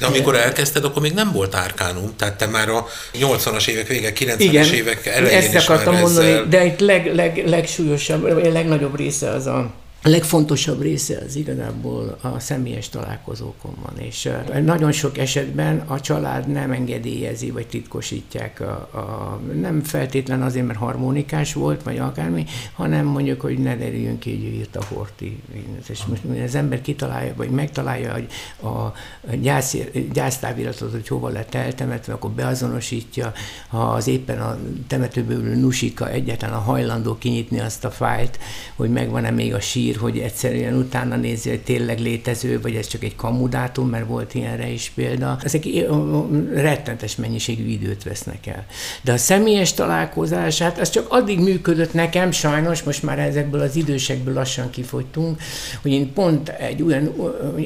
Speaker 2: de amikor elkezdted, akkor még nem volt árkánum, tehát te már a 80-as évek vége, 90-es évek elején
Speaker 3: ezt akartam mondani, ezzel... de egy leg, leg, legsúlyosabb, a legnagyobb része az a a legfontosabb része az igazából a személyes találkozókon van, és nagyon sok esetben a család nem engedélyezi, vagy titkosítják, a, a, nem feltétlen azért, mert harmonikás volt, vagy akármi, hanem mondjuk, hogy ne derüljön ki, hogy írt a Horti. És most az ember kitalálja, vagy megtalálja hogy a gyász, gyásztáviratot, hogy hova lett eltemetve, akkor beazonosítja, ha az éppen a temetőből nusika egyáltalán a hajlandó kinyitni azt a fájlt, hogy megvan-e még a sír, ír, hogy egyszerűen utána nézi, hogy tényleg létező, vagy ez csak egy kamudátum, mert volt ilyenre is példa. Ezek rettentes mennyiségű időt vesznek el. De a személyes találkozás, hát az csak addig működött nekem, sajnos, most már ezekből az idősekből lassan kifogytunk, hogy én pont egy olyan,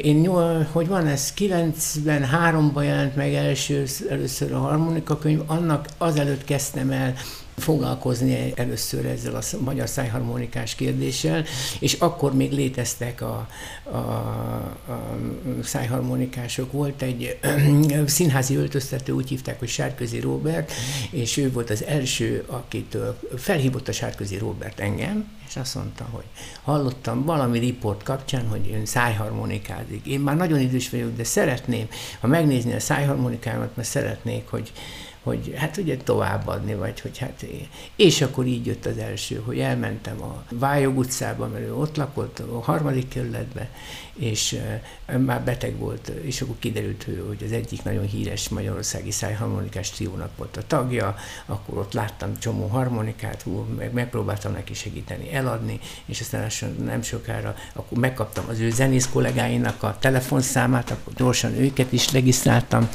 Speaker 3: én, hogy van ez, 93-ban jelent meg első, először a harmonika könyv, annak azelőtt kezdtem el foglalkozni először ezzel a magyar szájharmonikás kérdéssel, és akkor még léteztek a, a, a szájharmonikások. Volt egy színházi öltöztető, úgy hívták, hogy Sárközi Robert, és ő volt az első, akitől felhívott a Sárközi Robert engem, és azt mondta, hogy hallottam valami riport kapcsán, hogy ön szájharmonikázik. Én már nagyon idős vagyok, de szeretném, ha megnézni a szájharmonikámat, mert szeretnék, hogy hogy hát ugye továbbadni, vagy hogy hát én. És akkor így jött az első, hogy elmentem a Vájog utcába, mert ő ott lakott, a harmadik kerületbe, és már beteg volt, és akkor kiderült, hogy az egyik nagyon híres magyarországi szájharmonikás triónak volt a tagja, akkor ott láttam csomó harmonikát, meg megpróbáltam neki segíteni eladni, és aztán nem sokára akkor megkaptam az ő zenész kollégáinak a telefonszámát, akkor gyorsan őket is regisztráltam,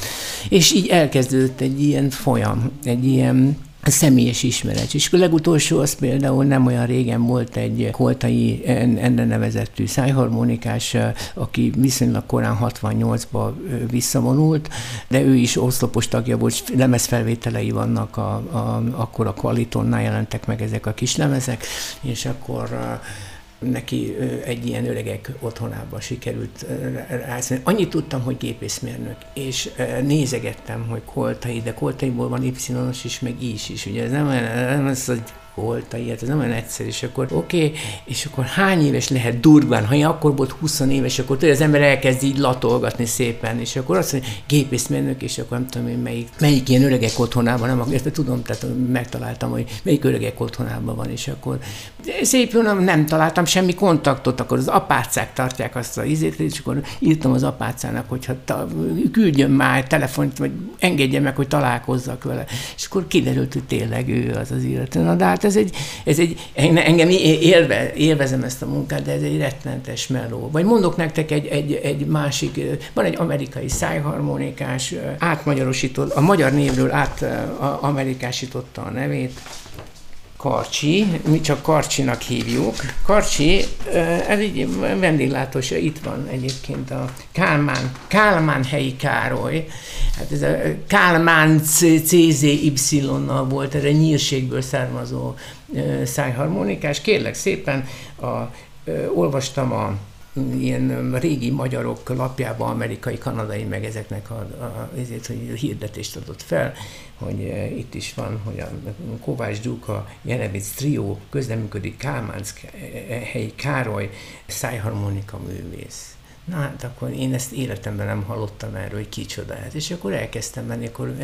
Speaker 3: és így elkezdődött egy ilyen folyam, egy ilyen személyes ismeret. És a legutolsó az például nem olyan régen volt egy koltai enne nevezettű szájharmonikás, aki viszonylag korán 68-ba visszavonult, de ő is oszlopos tagja volt, lemezfelvételei vannak, a, a, akkor a Qualitonnál jelentek meg ezek a kis lemezek, és akkor neki egy ilyen öregek otthonába sikerült rászállni. Annyit tudtam, hogy gépészmérnök, és nézegettem, hogy koltai, de koltaiból van Y-os is, meg is is. Ugye ez nem, nem az, hogy volt ilyet, ez nem olyan egyszerű, és akkor oké, okay, és akkor hány éves lehet durván, ha én akkor volt 20 éves, akkor tudja, az ember elkezd így latolgatni szépen, és akkor azt mondja, gépészmérnök, és akkor nem tudom én melyik, melyik ilyen öregek otthonában, nem, ezt tudom, tehát megtaláltam, hogy melyik öregek otthonában van, és akkor szép nem, nem találtam semmi kontaktot, akkor az apácák tartják azt az izét, és akkor írtam az apácának, hogy ha ta, küldjön már telefont, vagy engedje meg, hogy találkozzak vele. És akkor kiderült, hogy tényleg ő az az illető. Na, de hát ez egy, ez egy engem élve, élvezem ezt a munkát, de ez egy rettenetes meló. Vagy mondok nektek egy, egy, egy másik, van egy amerikai szájharmonikás, átmagyarosított, a magyar névről át amerikásította a nevét, Karcsi, mi csak Karcsinak hívjuk. Karcsi, ez egy vendéglátós, itt van egyébként a Kálmán, Kálmán helyi Károly. Hát ez a Kálmán CZY-nal volt, erre nyírségből származó szájharmonikás. Kérlek szépen, a, olvastam a ilyen régi magyarok lapjában, amerikai, kanadai, meg ezeknek a, a, ezért, hogy hirdetést adott fel, hogy itt is van, hogy a Kovács Gyuka, Jerebic Trio közleműködik Kálmánc helyi Károly szájharmonika művész. Na hát akkor én ezt életemben nem hallottam erről, hogy kicsoda ez. És akkor elkezdtem menni, akkor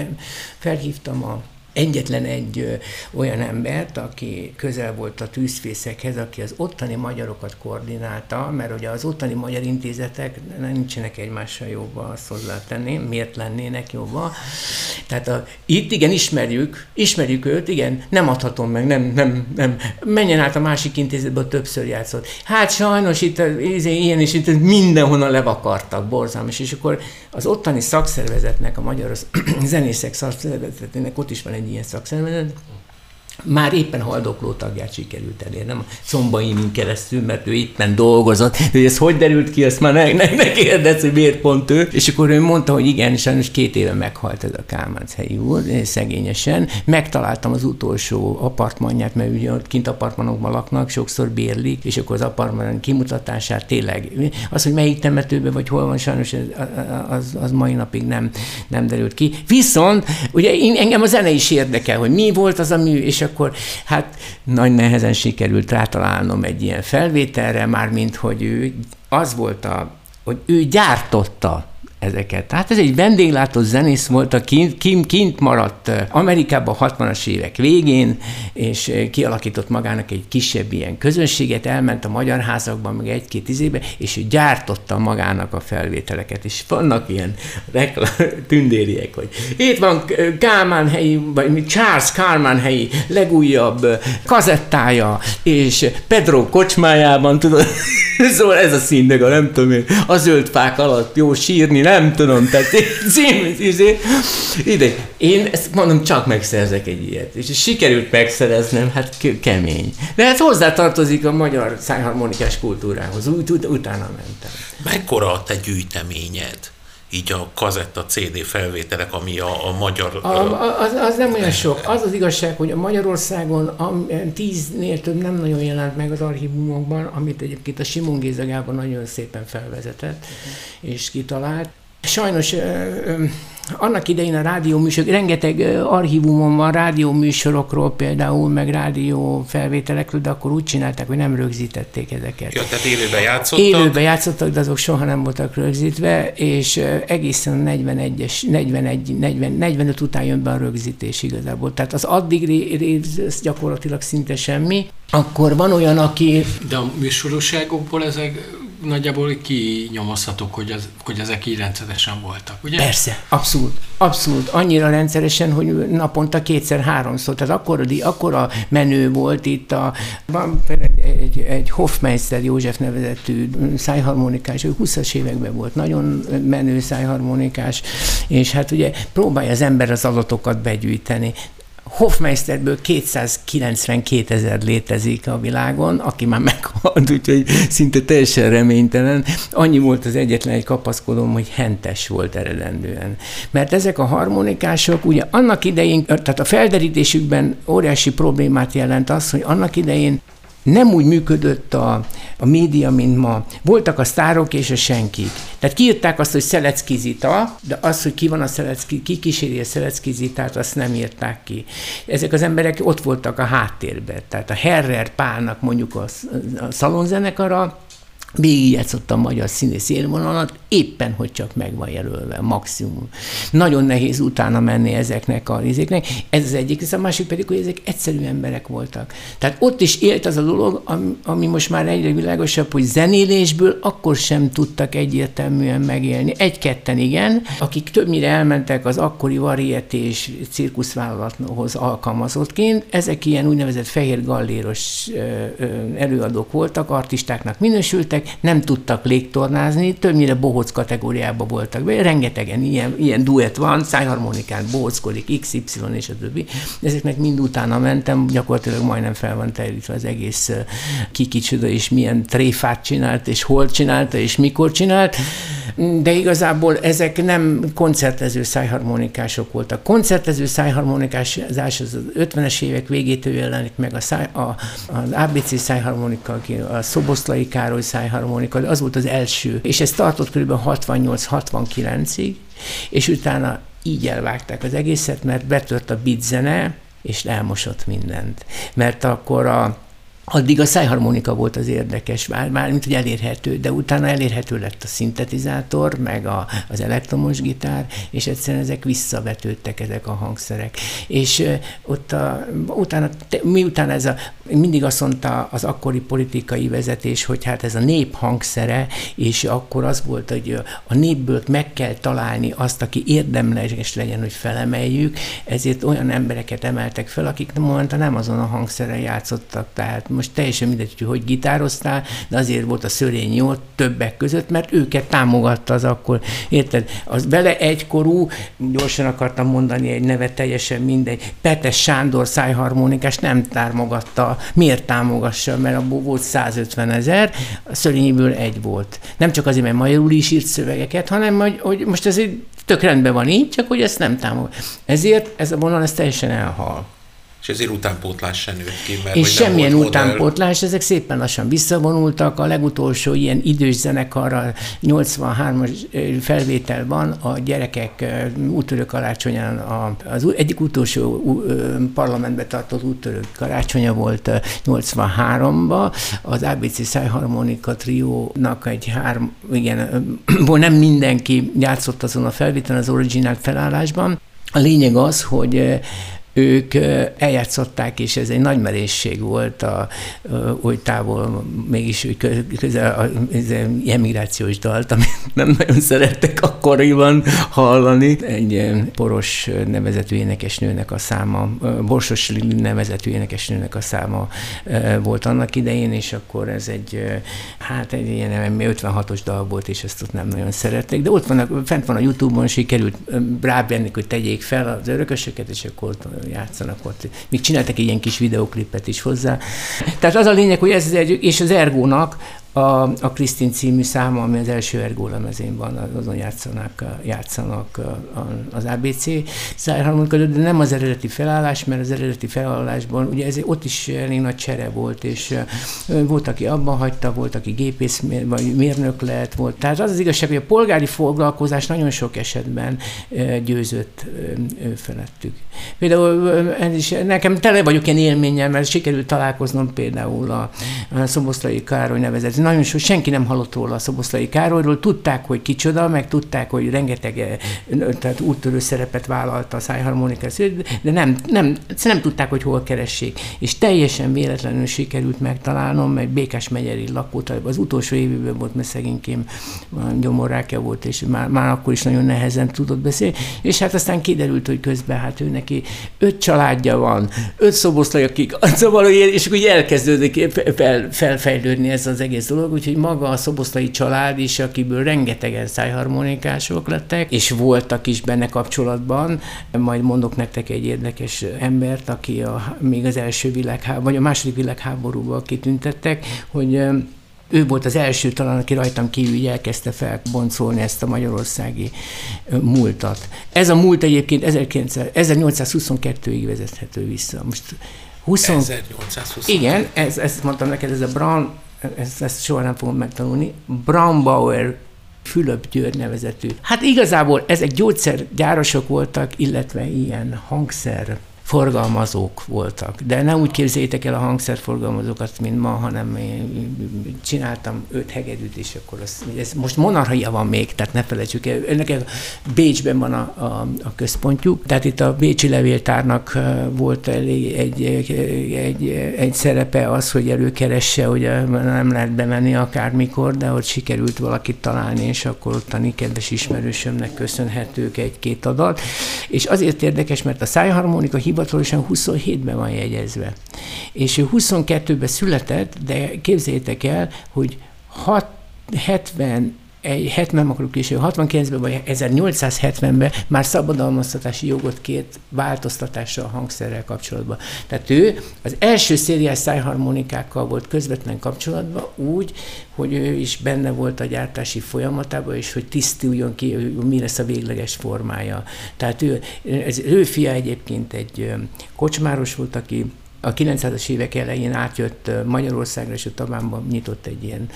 Speaker 3: felhívtam a egyetlen egy olyan embert, aki közel volt a tűzfészekhez, aki az ottani magyarokat koordinálta, mert ugye az ottani magyar intézetek nincsenek egymással jobban, azt hozzátenném, miért lennének jobban. Tehát a, itt igen, ismerjük, ismerjük őt, igen, nem adhatom meg, nem, nem, nem. Menjen át a másik intézetbe, többször játszott. Hát sajnos itt izé, ilyen is itt mindenhonnan levakartak, borzalmas, és akkor az ottani szakszervezetnek, a magyar zenészek szakszervezetének ott is van egy egy ilyen szakszervezet, már éppen haldokló tagját sikerült elérnem a Szombaimin keresztül, mert ő éppen dolgozott. De ez hogy derült ki, azt már ne, ne, ne kérdezz, hogy miért pont ő. És akkor ő mondta, hogy igen, sajnos két éve meghalt ez a Kálmánc helyi úr, szegényesen. Megtaláltam az utolsó apartmanját, mert ugye ott kint apartmanokban laknak, sokszor bérlik, és akkor az apartman kimutatását tényleg. Az, hogy melyik temetőben vagy hol van, sajnos ez, az, az mai napig nem, nem derült ki. Viszont ugye én, engem a zene is érdekel, hogy mi volt az a mű, és akkor hát nagy nehezen sikerült rátalálnom egy ilyen felvételre, mármint hogy ő az volt a, hogy ő gyártotta ezeket. Tehát ez egy vendéglátó zenész volt, aki kint, kint maradt Amerikában a 60-as évek végén, és kialakított magának egy kisebb ilyen közönséget, elment a magyar házakban, meg egy-két izébe, és ő gyártotta magának a felvételeket, és vannak ilyen reklám, tündériek, hogy itt van Kálmán helyi, vagy Charles Kálmán helyi legújabb kazettája, és Pedro kocsmájában, tudod, szóval ez a színdega, nem tudom én, a zöld fák alatt jó sírni, nem tudom, tehát cím, izé, ide. Én ezt mondom, csak megszerzek egy ilyet. És sikerült megszereznem, hát kemény. De ez hozzátartozik a magyar szájharmonikás kultúrához, úgy, ut- utána mentem.
Speaker 2: Mekkora a te gyűjteményed? Így a kazetta CD felvételek, ami a, a magyar...
Speaker 3: A, az, az nem olyan sok. Az az igazság, hogy a Magyarországon a, tíznél több nem nagyon jelent meg az archívumokban, amit egyébként a Simon Géza nagyon szépen felvezetett uh-huh. és kitalált. Sajnos annak idején a rádióműsor, rengeteg archívumon van rádióműsorokról például, meg rádió felvételekről, de akkor úgy csinálták, hogy nem rögzítették ezeket.
Speaker 2: Ja, tehát élőben játszottak?
Speaker 3: Élőben játszottak, de azok soha nem voltak rögzítve, és egészen a 41-es, 41, 40, 45 után jön be a rögzítés igazából. Tehát az addig rész gyakorlatilag szinte semmi. Akkor van olyan, aki...
Speaker 5: De a műsorúságokból ezek nagyjából kinyomozhatók, hogy, az, hogy ezek így rendszeresen voltak, ugye?
Speaker 3: Persze, abszolút. Abszolút. Annyira rendszeresen, hogy naponta kétszer-háromszor. Tehát akkor, akkor a menő volt itt a... Van egy, egy Hofmeister József nevezetű szájharmonikás, ő 20-as években volt, nagyon menő szájharmonikás, és hát ugye próbálja az ember az adatokat begyűjteni. Hofmeisterből 292 ezer létezik a világon, aki már meghalt, úgyhogy szinte teljesen reménytelen. Annyi volt az egyetlen egy kapaszkodom, hogy hentes volt eredendően. Mert ezek a harmonikások, ugye annak idején, tehát a felderítésükben óriási problémát jelent az, hogy annak idején nem úgy működött a, a média, mint ma. Voltak a sztárok és a senkik. Tehát kiírták azt, hogy Szelecki de az, hogy ki van a Szelecki, ki kíséri a Szelecki azt nem írták ki. Ezek az emberek ott voltak a háttérben. Tehát a Herrer Pálnak mondjuk a, a szalonzenekara, végigjátszott a magyar színész élvonalat, éppen, hogy csak meg van jelölve, maximum. Nagyon nehéz utána menni ezeknek a rizéknek. Ez az egyik, ez a másik pedig, hogy ezek egyszerű emberek voltak. Tehát ott is élt az a dolog, ami most már egyre világosabb, hogy zenélésből akkor sem tudtak egyértelműen megélni. Egy-ketten igen, akik többnyire elmentek az akkori varietés cirkuszvállalathoz alkalmazottként, ezek ilyen úgynevezett fehér galléros előadók voltak, artistáknak minősültek, készültek, nem tudtak légtornázni, többnyire bohóc kategóriában voltak. Rengetegen ilyen, ilyen duett van, szájharmonikán bohóckodik, XY és a többi. Ezeknek mind utána mentem, gyakorlatilag majdnem fel van terítve az egész kikicsoda, és milyen tréfát csinált, és hol csinálta, és mikor csinált, de igazából ezek nem koncertező szájharmonikások voltak. Koncertező szájharmonikás az 50-es évek végétől jelenik meg a, száj, a, az ABC szájharmonika, a Szoboszlai Károly szájharmonika, az volt az első, és ez tartott kb. 68-69-ig, és utána így elvágták az egészet, mert betört a beat zene, és elmosott mindent. Mert akkor a Addig a szájharmonika volt az érdekes, már, már mint hogy elérhető, de utána elérhető lett a szintetizátor, meg a, az elektromos gitár, és egyszerűen ezek visszavetődtek, ezek a hangszerek. És ott a, utána, miután ez a, mindig azt mondta az akkori politikai vezetés, hogy hát ez a nép hangszere, és akkor az volt, hogy a népből meg kell találni azt, aki érdemleges legyen, hogy felemeljük, ezért olyan embereket emeltek fel, akik mondta nem azon a hangszeren játszottak, tehát most teljesen mindegy, hogy hogy gitároztál, de azért volt a szörény jó többek között, mert őket támogatta az akkor, érted? Az vele egykorú, gyorsan akartam mondani egy nevet, teljesen mindegy, Petes Sándor szájharmonikás nem támogatta. Miért támogassa? Mert abból volt 150 ezer, a szörényiből egy volt. Nem csak azért, mert magyarul is írt szövegeket, hanem hogy, hogy most ez tök rendben van így, csak hogy ezt nem támogat. Ezért ez a vonal ez teljesen elhal
Speaker 2: és ezért utánpótlás sem nőtt ki. Mert
Speaker 3: és semmilyen utánpótlás, ezek szépen lassan visszavonultak. A legutolsó ilyen idős zenekarra 83-as felvétel van, a gyerekek úttörő karácsonyán, az egyik utolsó parlamentbe tartott úttörő karácsonya volt 83-ba, az ABC Szájharmonika triónak egy három, igen, nem mindenki játszott azon a felvételen, az originál felállásban. A lényeg az, hogy ők eljátszották, és ez egy nagy merészség volt, a, oly távol, mégis úgy közel az emigrációs dalt, amit nem nagyon szerettek akkoriban hallani. Egy poros nevezetű énekesnőnek a száma, Borsos nevezetű énekesnőnek a száma volt annak idején, és akkor ez egy, hát egy ilyen 56-os dal volt, és ezt ott nem nagyon szerették, de ott van, fent van a Youtube-on, sikerült rábenni, hogy tegyék fel az örökösöket, és akkor játszanak ott. Még csináltak egy ilyen kis videoklipet is hozzá. Tehát az a lényeg, hogy ez egy, és az Ergónak a, a Krisztin című száma, ami az első Ergó lemezén van, azon játszanak, játszanak az ABC szájharmonika, de nem az eredeti felállás, mert az eredeti felállásban, ugye ez, ott is elég nagy csere volt, és volt, aki abban hagyta, volt, aki gépész vagy mérnök lett, volt. Tehát az az igazság, hogy a polgári foglalkozás nagyon sok esetben győzött felettük. Például ez is, nekem tele vagyok ilyen élménnyel, mert sikerült találkoznom például a, a Szoboszlai Károly nevezett nagyon sok, senki nem hallott róla a Szoboszlai Károlyról, tudták, hogy kicsoda, meg tudták, hogy rengeteg eh, tehát úttörő szerepet vállalta a szájharmonika, de nem, nem, nem tudták, hogy hol keressék. És teljesen véletlenül sikerült megtalálnom, mert Békás megyeri lakót, az utolsó évben volt, mert szegénykém gyomorrákja volt, és már, már akkor is nagyon nehezen tudott beszélni, és hát aztán kiderült, hogy közben hát ő neki öt családja van, öt szoboszlai, akik, szóval, és akkor elkezdődik fel, felfejlődni ez az egész dolog, úgyhogy maga a szoboszlai család is, akiből rengetegen szájharmonikások lettek, és voltak is benne kapcsolatban. Majd mondok nektek egy érdekes embert, aki a, még az első világháború, vagy a második világháborúban kitüntettek, hogy ő volt az első talán, aki rajtam kívül elkezdte felboncolni ezt a magyarországi múltat. Ez a múlt egyébként 1822-ig vezethető vissza. Most
Speaker 2: 20... 1822.
Speaker 3: Igen, ez, ezt mondtam neked, ez a Brown ezt, ezt soha nem fogom megtanulni, Braunbauer Fülöp György nevezetű. Hát igazából ezek gyógyszergyárosok voltak, illetve ilyen hangszer forgalmazók voltak. De ne úgy képzeljétek el a hangszerforgalmazókat, mint ma, hanem én csináltam öt hegedűt, és akkor az, ez most monarchia van még, tehát ne felejtsük el. Ennek Bécsben van a, a, a központjuk, tehát itt a Bécsi levéltárnak volt elég egy, egy, egy, egy szerepe az, hogy előkeresse, hogy nem lehet bemenni akármikor, de ott sikerült valakit találni, és akkor ott a kedves ismerősömnek köszönhetők egy-két adat. És azért érdekes, mert a szájharmonika hivatalosan 27-ben van jegyezve. És ő 22-ben született, de képzeljétek el, hogy 6, 70 egy 70 akarok később, 69-ben vagy 1870-ben már szabadalmaztatási jogot kért változtatásra a hangszerrel kapcsolatban. Tehát ő az első szériás szájharmonikákkal volt közvetlen kapcsolatban úgy, hogy ő is benne volt a gyártási folyamatában, és hogy tisztuljon ki, mi lesz a végleges formája. Tehát ő, ez, ő fia egyébként egy kocsmáros volt, aki a 900-as évek elején átjött Magyarországra, és a Tabánban nyitott egy ilyen,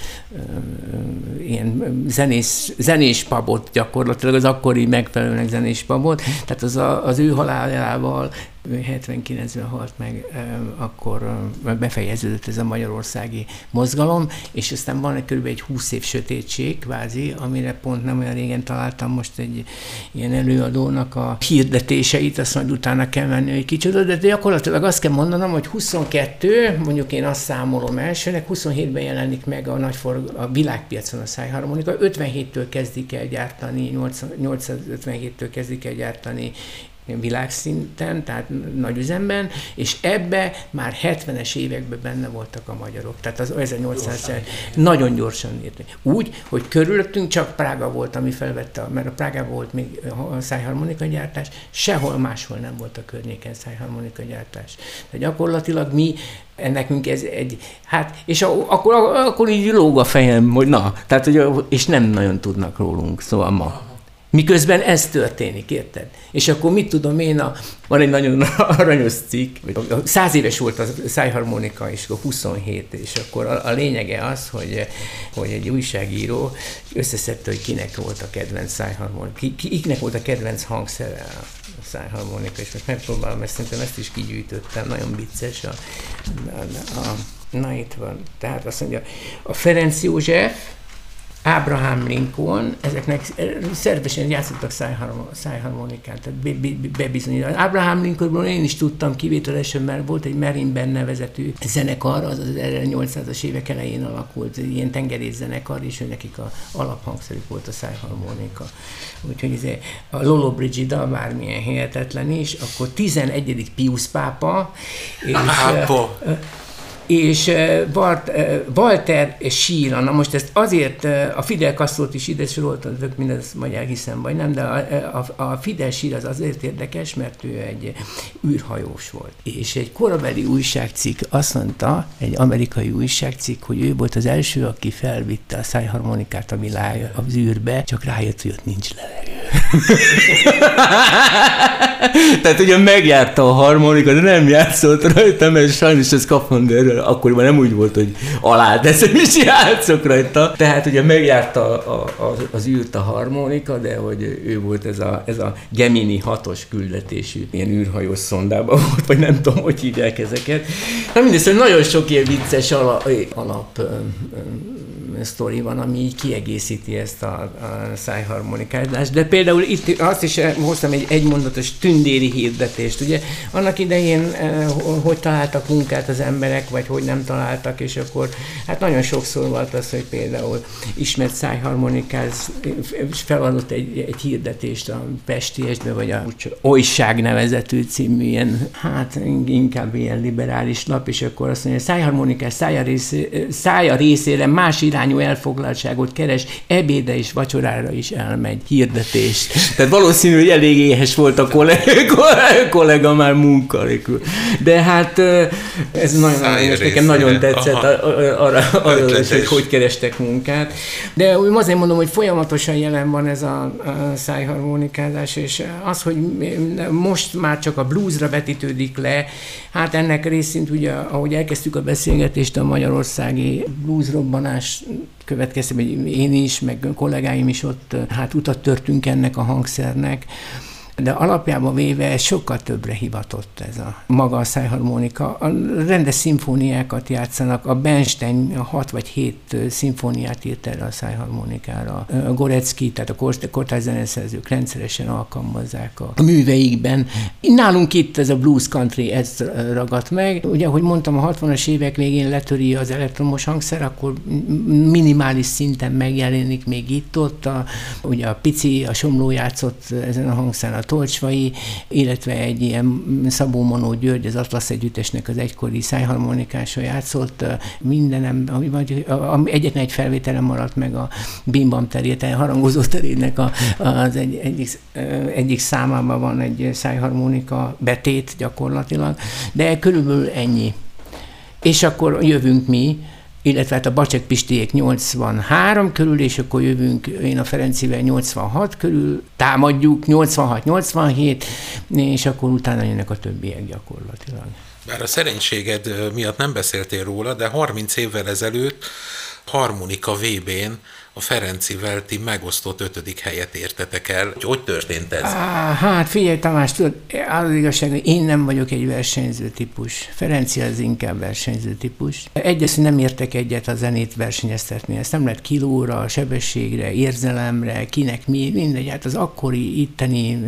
Speaker 3: ilyen zenés, zenés pabot gyakorlatilag, az akkori megfelelőnek zenés pabot. Tehát az, a, az ő halálával 79-ben halt meg, akkor befejeződött ez a magyarországi mozgalom, és aztán van kb. egy 20 év sötétség, kvázi, amire pont nem olyan régen találtam most egy ilyen előadónak a hirdetéseit, azt majd utána kell menni egy kicsit, de gyakorlatilag azt kell mondanom, hogy 22, mondjuk én azt számolom elsőnek, 27-ben jelenik meg a, nagy for, a világpiacon a szájharmonika, 57-től kezdik el gyártani, 857-től kezdik el gyártani világszinten, tehát nagy üzemben, és ebbe már 70-es években benne voltak a magyarok. Tehát az 1800 nagyon gyorsan értek. Úgy, hogy körülöttünk csak Prága volt, ami felvette, mert a Prágában volt még a szájharmonika gyártás, sehol máshol nem volt a környéken szájharmonika gyártás. Tehát gyakorlatilag mi nekünk ez egy, hát, és akkor, akkor így lóg a fejem, hogy na, tehát, hogy, és nem nagyon tudnak rólunk, szóval ma. Miközben ez történik, érted? És akkor mit tudom én, a, van egy nagyon aranyos cikk, száz éves volt a szájharmonika, és akkor 27, és akkor a, a lényege az, hogy, hogy egy újságíró összeszedte, hogy kinek volt a kedvenc szájharmonika, ki, kinek volt a kedvenc hangszere a szájharmonika, és most megpróbálom, mert szerintem ezt is kigyűjtöttem, nagyon vicces. A, a, a, na itt van, tehát azt mondja, a Ferenc József, Abraham Lincoln, ezeknek szervesen játszottak szájharmonikát, tehát bebizonyítani. Abraham Lincolnból én is tudtam kivételesen, mert volt egy Merinben nevezetű zenekar, az az 1800-as évek elején alakult, ilyen tengerész zenekar, és nekik a alaphangszerük volt a szájharmonika. Úgyhogy ez a Lolo Brigida, bármilyen hihetetlen is, akkor 11. Pius pápa, és, Pápa és eh, Walter Síra, na most ezt azért a Fidel Castro-t is ide soroltam, mindez majd elhiszem, vagy nem, de a, a, a Fidel Sír az azért érdekes, mert ő egy űrhajós volt. És egy korabeli újságcikk azt mondta, egy amerikai újságcikk, hogy ő volt az első, aki felvitte a szájharmonikát a világ az űrbe, csak rájött, hogy ott nincs levegő. Tehát ugye megjárta a harmonika, de nem játszott rajta, mert sajnos ez Kafanderről akkoriban nem úgy volt, hogy alá teszem és játszok rajta. Tehát ugye megjárta a, a, az űrt a harmonika, de hogy ő volt ez a, ez a Gemini hatos küldetésű ilyen űrhajós szondában volt, vagy nem tudom, hogy hívják ezeket. Na mindegy, szóval nagyon sok ilyen vicces alap, alap sztori van, ami így kiegészíti ezt a, a szájharmonikázást. De például itt azt is hoztam egy egymondatos tündéri hirdetést. Ugye annak idején eh, hogy találtak munkát az emberek, vagy hogy nem találtak, és akkor hát nagyon sokszor volt az, hogy például ismert szájharmonikáz feladott egy, egy hirdetést a Pestiesbe, vagy a Olyság nevezetű című ilyen, hát inkább ilyen liberális lap, és akkor azt mondja, szájharmonikás szája, részé, szája részére más irány irányú elfoglaltságot keres, ebéde és vacsorára is elmegy, hirdetés. Tehát valószínű, hogy elég éhes volt a kollega, kollega már munkalélkül. De hát ez nagyon, nagyon nekem nagyon tetszett arra, arra, arra hogy hogy kerestek munkát. De úgy azért mondom, hogy folyamatosan jelen van ez a, a szájharmonikázás, és az, hogy most már csak a bluesra vetítődik le, hát ennek részint ugye, ahogy elkezdtük a beszélgetést, a magyarországi bluesrobbanás következtében én is, meg kollégáim is ott hát utat törtünk ennek a hangszernek, de alapjában véve ez sokkal többre hivatott ez a maga a szájharmonika. A rendes szimfóniákat játszanak, a Bernstein hat vagy hét szimfóniát írt erre a szájharmonikára. A Gorecki, tehát a kortárs zeneszerzők rendszeresen alkalmazzák a, a műveikben. Nálunk itt ez a blues country, ez ragadt meg. Ugye, ahogy mondtam, a 60-as évek végén letöri az elektromos hangszer, akkor minimális szinten megjelenik még itt-ott. A, ugye a pici, a somló játszott ezen a hangszeren, a Tolcsvai, illetve egy ilyen Szabó Monó György, az Atlasz Együttesnek az egykori szájharmonikása játszott. Mindenem, vagy, egyetlen egy felvételem maradt meg a Bimbam terét, harangozó terének a, az egy, egyik, egyik számában van egy szájharmonika betét gyakorlatilag, de körülbelül ennyi. És akkor jövünk mi, illetve hát a Bacsek Pistiék 83 körül, és akkor jövünk, én a Ferencivel 86 körül, támadjuk 86-87, és akkor utána jönnek a többiek gyakorlatilag.
Speaker 2: Bár a szerénységed miatt nem beszéltél róla, de 30 évvel ezelőtt harmonika VB-n a Ferencivel ti megosztott ötödik helyet értetek el. Hogy, hogy történt ez?
Speaker 3: Á, hát figyelj Tamás, tudod, az igazság, hogy én nem vagyok egy versenyző típus. Ferenci az inkább versenyző típus. Egyes nem értek egyet a zenét versenyeztetni. Ezt nem lehet kilóra, sebességre, érzelemre, kinek mi, mindegy. Hát az akkori itteni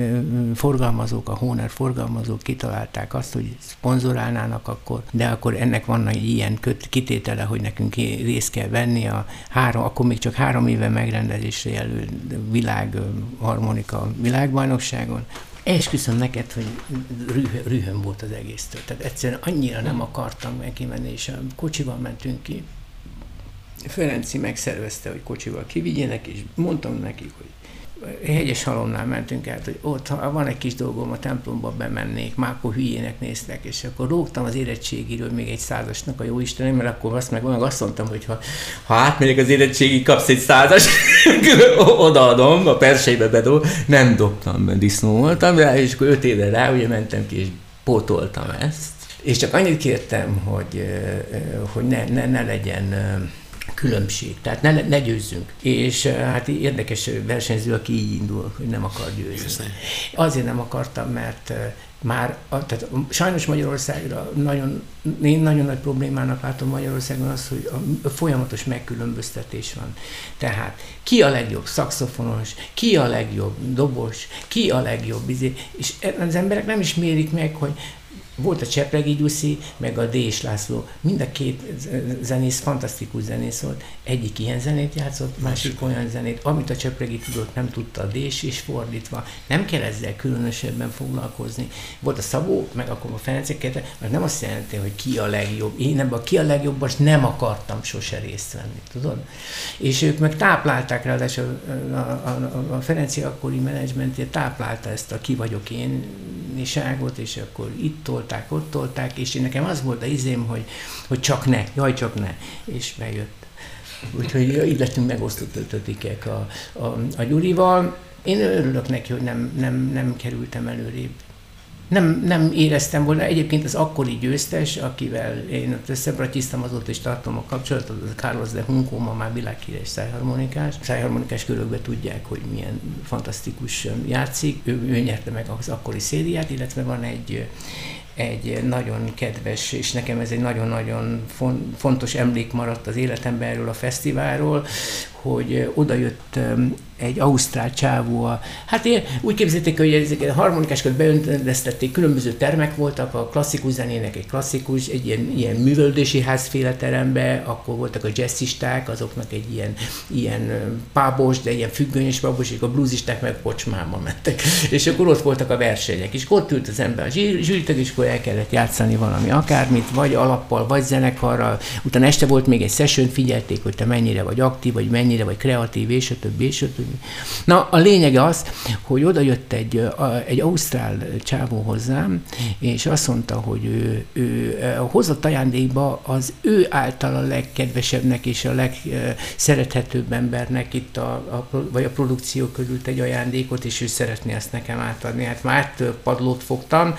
Speaker 3: forgalmazók, a Hóner forgalmazók kitalálták azt, hogy szponzorálnának akkor, de akkor ennek van egy ilyen kitétele, hogy nekünk részt kell venni a három, akkor még csak három három éve megrendezésre jelő világ harmonika világbajnokságon, Esküszöm neked, hogy rüh- rühöm volt az egésztől. Tehát egyszerűen annyira nem akartam meg kimenni, és a kocsival mentünk ki. Ferenci megszervezte, hogy kocsival kivigyenek, és mondtam nekik, hogy hegyes halomnál mentünk át, hogy ott, ha van egy kis dolgom, a templomba bemennék, már akkor hülyének néztek, és akkor rógtam az érettségiről még egy százasnak a jó Istenem, mert akkor azt meg azt mondtam, hogy ha, ha átmegyek az érettségi, kapsz egy százas, odaadom, a perseibe bedob, nem dobtam, mert disznó voltam rá, és akkor öt évre rá, ugye mentem ki, és pótoltam ezt. És csak annyit kértem, hogy, hogy ne, ne, ne legyen különbség. Tehát ne, ne győzzünk. És hát érdekes versenyző, aki így indul, hogy nem akar győzni. Azért nem akartam, mert már, tehát sajnos Magyarországra nagyon, én nagyon nagy problémának látom Magyarországon az, hogy a folyamatos megkülönböztetés van. Tehát ki a legjobb szakszofonos, ki a legjobb dobos, ki a legjobb, izé, és az emberek nem is mérik meg, hogy volt a Csepregi Gyuszi, meg a Dés László. Mind a két zenész fantasztikus zenész volt. Egyik ilyen zenét játszott, másik olyan zenét, amit a Csepregi tudott, nem tudta a Dés, és fordítva. Nem kell ezzel különösebben foglalkozni. Volt a Szabó, meg akkor a Ferenceket, mert nem azt jelenti, hogy ki a legjobb. Én ebben a ki a legjobb, most nem akartam sose részt venni, tudod? És ők meg táplálták, ráadásul a, a, a, a Ferenci akkori menedzsmentje táplálta ezt a ki vagyok én és akkor itt tolták, ott tolták, és én nekem az volt a izém, hogy, hogy csak ne, jaj, csak ne, és bejött. Úgyhogy így lettünk megosztott ötödikek a, a, a Gyurival. Én örülök neki, hogy nem, nem, nem kerültem előrébb nem, nem éreztem volna. Egyébként az akkori győztes, akivel én ott összebratyiztam, azóta is tartom a kapcsolatot, az Carlos de Hunco, ma már világhíres szájharmonikás. Szájharmonikás körökben tudják, hogy milyen fantasztikus játszik. Ő, ő nyerte meg az akkori szériát, illetve van egy egy nagyon kedves, és nekem ez egy nagyon-nagyon fontos emlék maradt az életemben erről a fesztiválról, hogy oda jött egy ausztrál csávó. Hát én úgy képzelték, hogy ezeket a harmonikásokat beöntöztették, különböző termek voltak, a klasszikus zenének egy klasszikus, egy ilyen, ilyen művöldési házféle terembe, akkor voltak a jazzisták, azoknak egy ilyen, ilyen pábos, de ilyen függönyös pábos, és a bluesisták meg kocsmába mentek. És akkor ott voltak a versenyek, és ott ült az ember a zsűritag, és akkor el kellett játszani valami akármit, vagy alappal, vagy zenekarral. Utána este volt még egy session, figyelték, hogy te mennyire vagy aktív, vagy mennyire vagy kreatív, és a többi, és a többi. Na, a lényege az, hogy oda jött egy, egy ausztrál csávó hozzám, és azt mondta, hogy ő, ő hozott ajándékba az ő által a legkedvesebbnek és a legszerethetőbb embernek itt a, a, vagy a produkció közül egy ajándékot, és ő szeretné ezt nekem átadni. Hát már több padlót fogtam,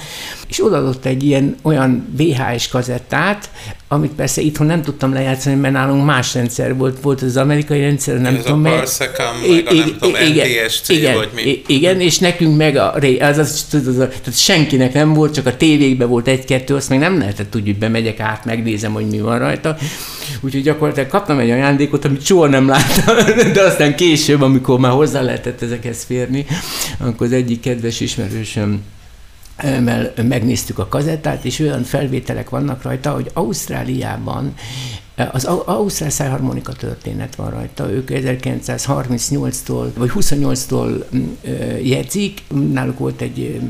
Speaker 3: és odaadott egy ilyen olyan VHS kazettát, amit persze itthon nem tudtam lejátszani, mert nálunk más rendszer volt, volt az amerikai rendszer, nem
Speaker 2: Ez
Speaker 3: tudom,
Speaker 2: a. Parsecam, meg a nem tudom,
Speaker 3: igen,
Speaker 2: NTSC,
Speaker 3: igen,
Speaker 2: vagy mi.
Speaker 3: Igen, és nekünk meg a, az, az, az, az, tehát senkinek nem volt, csak a tévékben volt egy-kettő, azt meg nem lehetett tudni, hogy bemegyek át, megnézem, hogy mi van rajta. Úgyhogy gyakorlatilag kaptam egy ajándékot, amit soha nem láttam, de aztán később, amikor már hozzá lehetett ezekhez férni, akkor az egyik kedves ismerősöm megnéztük a kazettát, és olyan felvételek vannak rajta, hogy Ausztráliában Az Ausztrál szájharmonika történet van rajta. Ők 1938-tól, vagy 28-tól mm, jegyzik. Náluk volt egy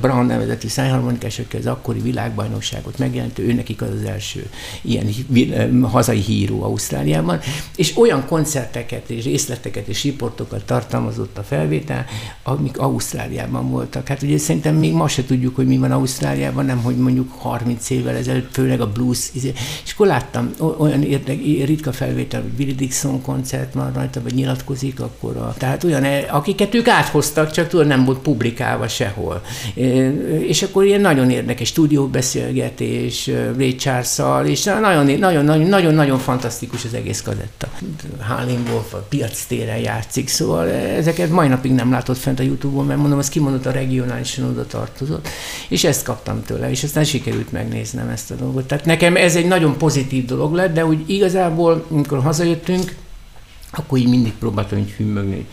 Speaker 3: Brown nevezetű szájharmonikás, aki az akkori világbajnokságot megjelentő, ő nekik az az első ilyen hazai híró Ausztráliában. És olyan koncerteket és részleteket és riportokat tartalmazott a felvétel, amik Ausztráliában voltak. Hát ugye szerintem még ma se tudjuk, hogy mi van Ausztráliában, nem hogy mondjuk 30 évvel ezelőtt, főleg a blues, izé. És akkor láttam olyan érdek, ritka felvétel, hogy Billy Dixon koncert van rajta, vagy nyilatkozik, akkor a, tehát olyan, akiket ők áthoztak, csak tudod, nem volt publikálva sehol. És akkor ilyen nagyon érdekes stúdióbeszélgetés Ray charles és nagyon-nagyon fantasztikus az egész kazetta. Howling Wolf a piac téren játszik, szóval ezeket mai napig nem látott fent a Youtube-on, mert mondom, az kimondott a regionálisan oda tartozott, és ezt kaptam tőle, és aztán sikerült megnéznem ezt a dolgot. Tehát nekem ez egy nagyon pozitív dolog lett, de úgy igazából, amikor hazajöttünk, akkor így mindig próbáltam így hümmögni,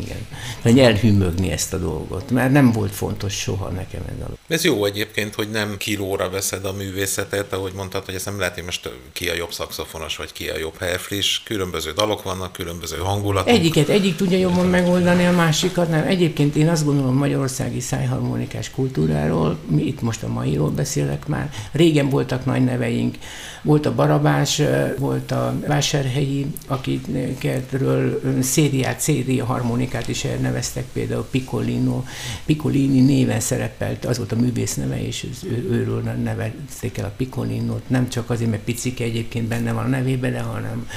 Speaker 3: igen, hogy elhümmögni ezt a dolgot, mert nem volt fontos soha nekem ez a
Speaker 2: Ez jó egyébként, hogy nem kilóra veszed a művészetet, ahogy mondtad, hogy ezt nem lehet, hogy most ki a jobb szakszofonos, vagy ki a jobb herflis, különböző dalok vannak, különböző hangulatok.
Speaker 3: Egyiket egyik tudja jobban megoldani, a másikat nem. Egyébként én azt gondolom magyarországi szájharmonikás kultúráról, mi itt most a mairól beszélek már, régen voltak nagy neveink, volt a Barabás, volt a Vásárhelyi, akikről szériát, széria harmonikát is elneveztek, például Piccolino. Piccolini néven szerepelt, az volt a művész neve, és ő, őről nevezték el a Piccolinót, nem csak azért, mert picike egyébként benne van a nevében, de hanem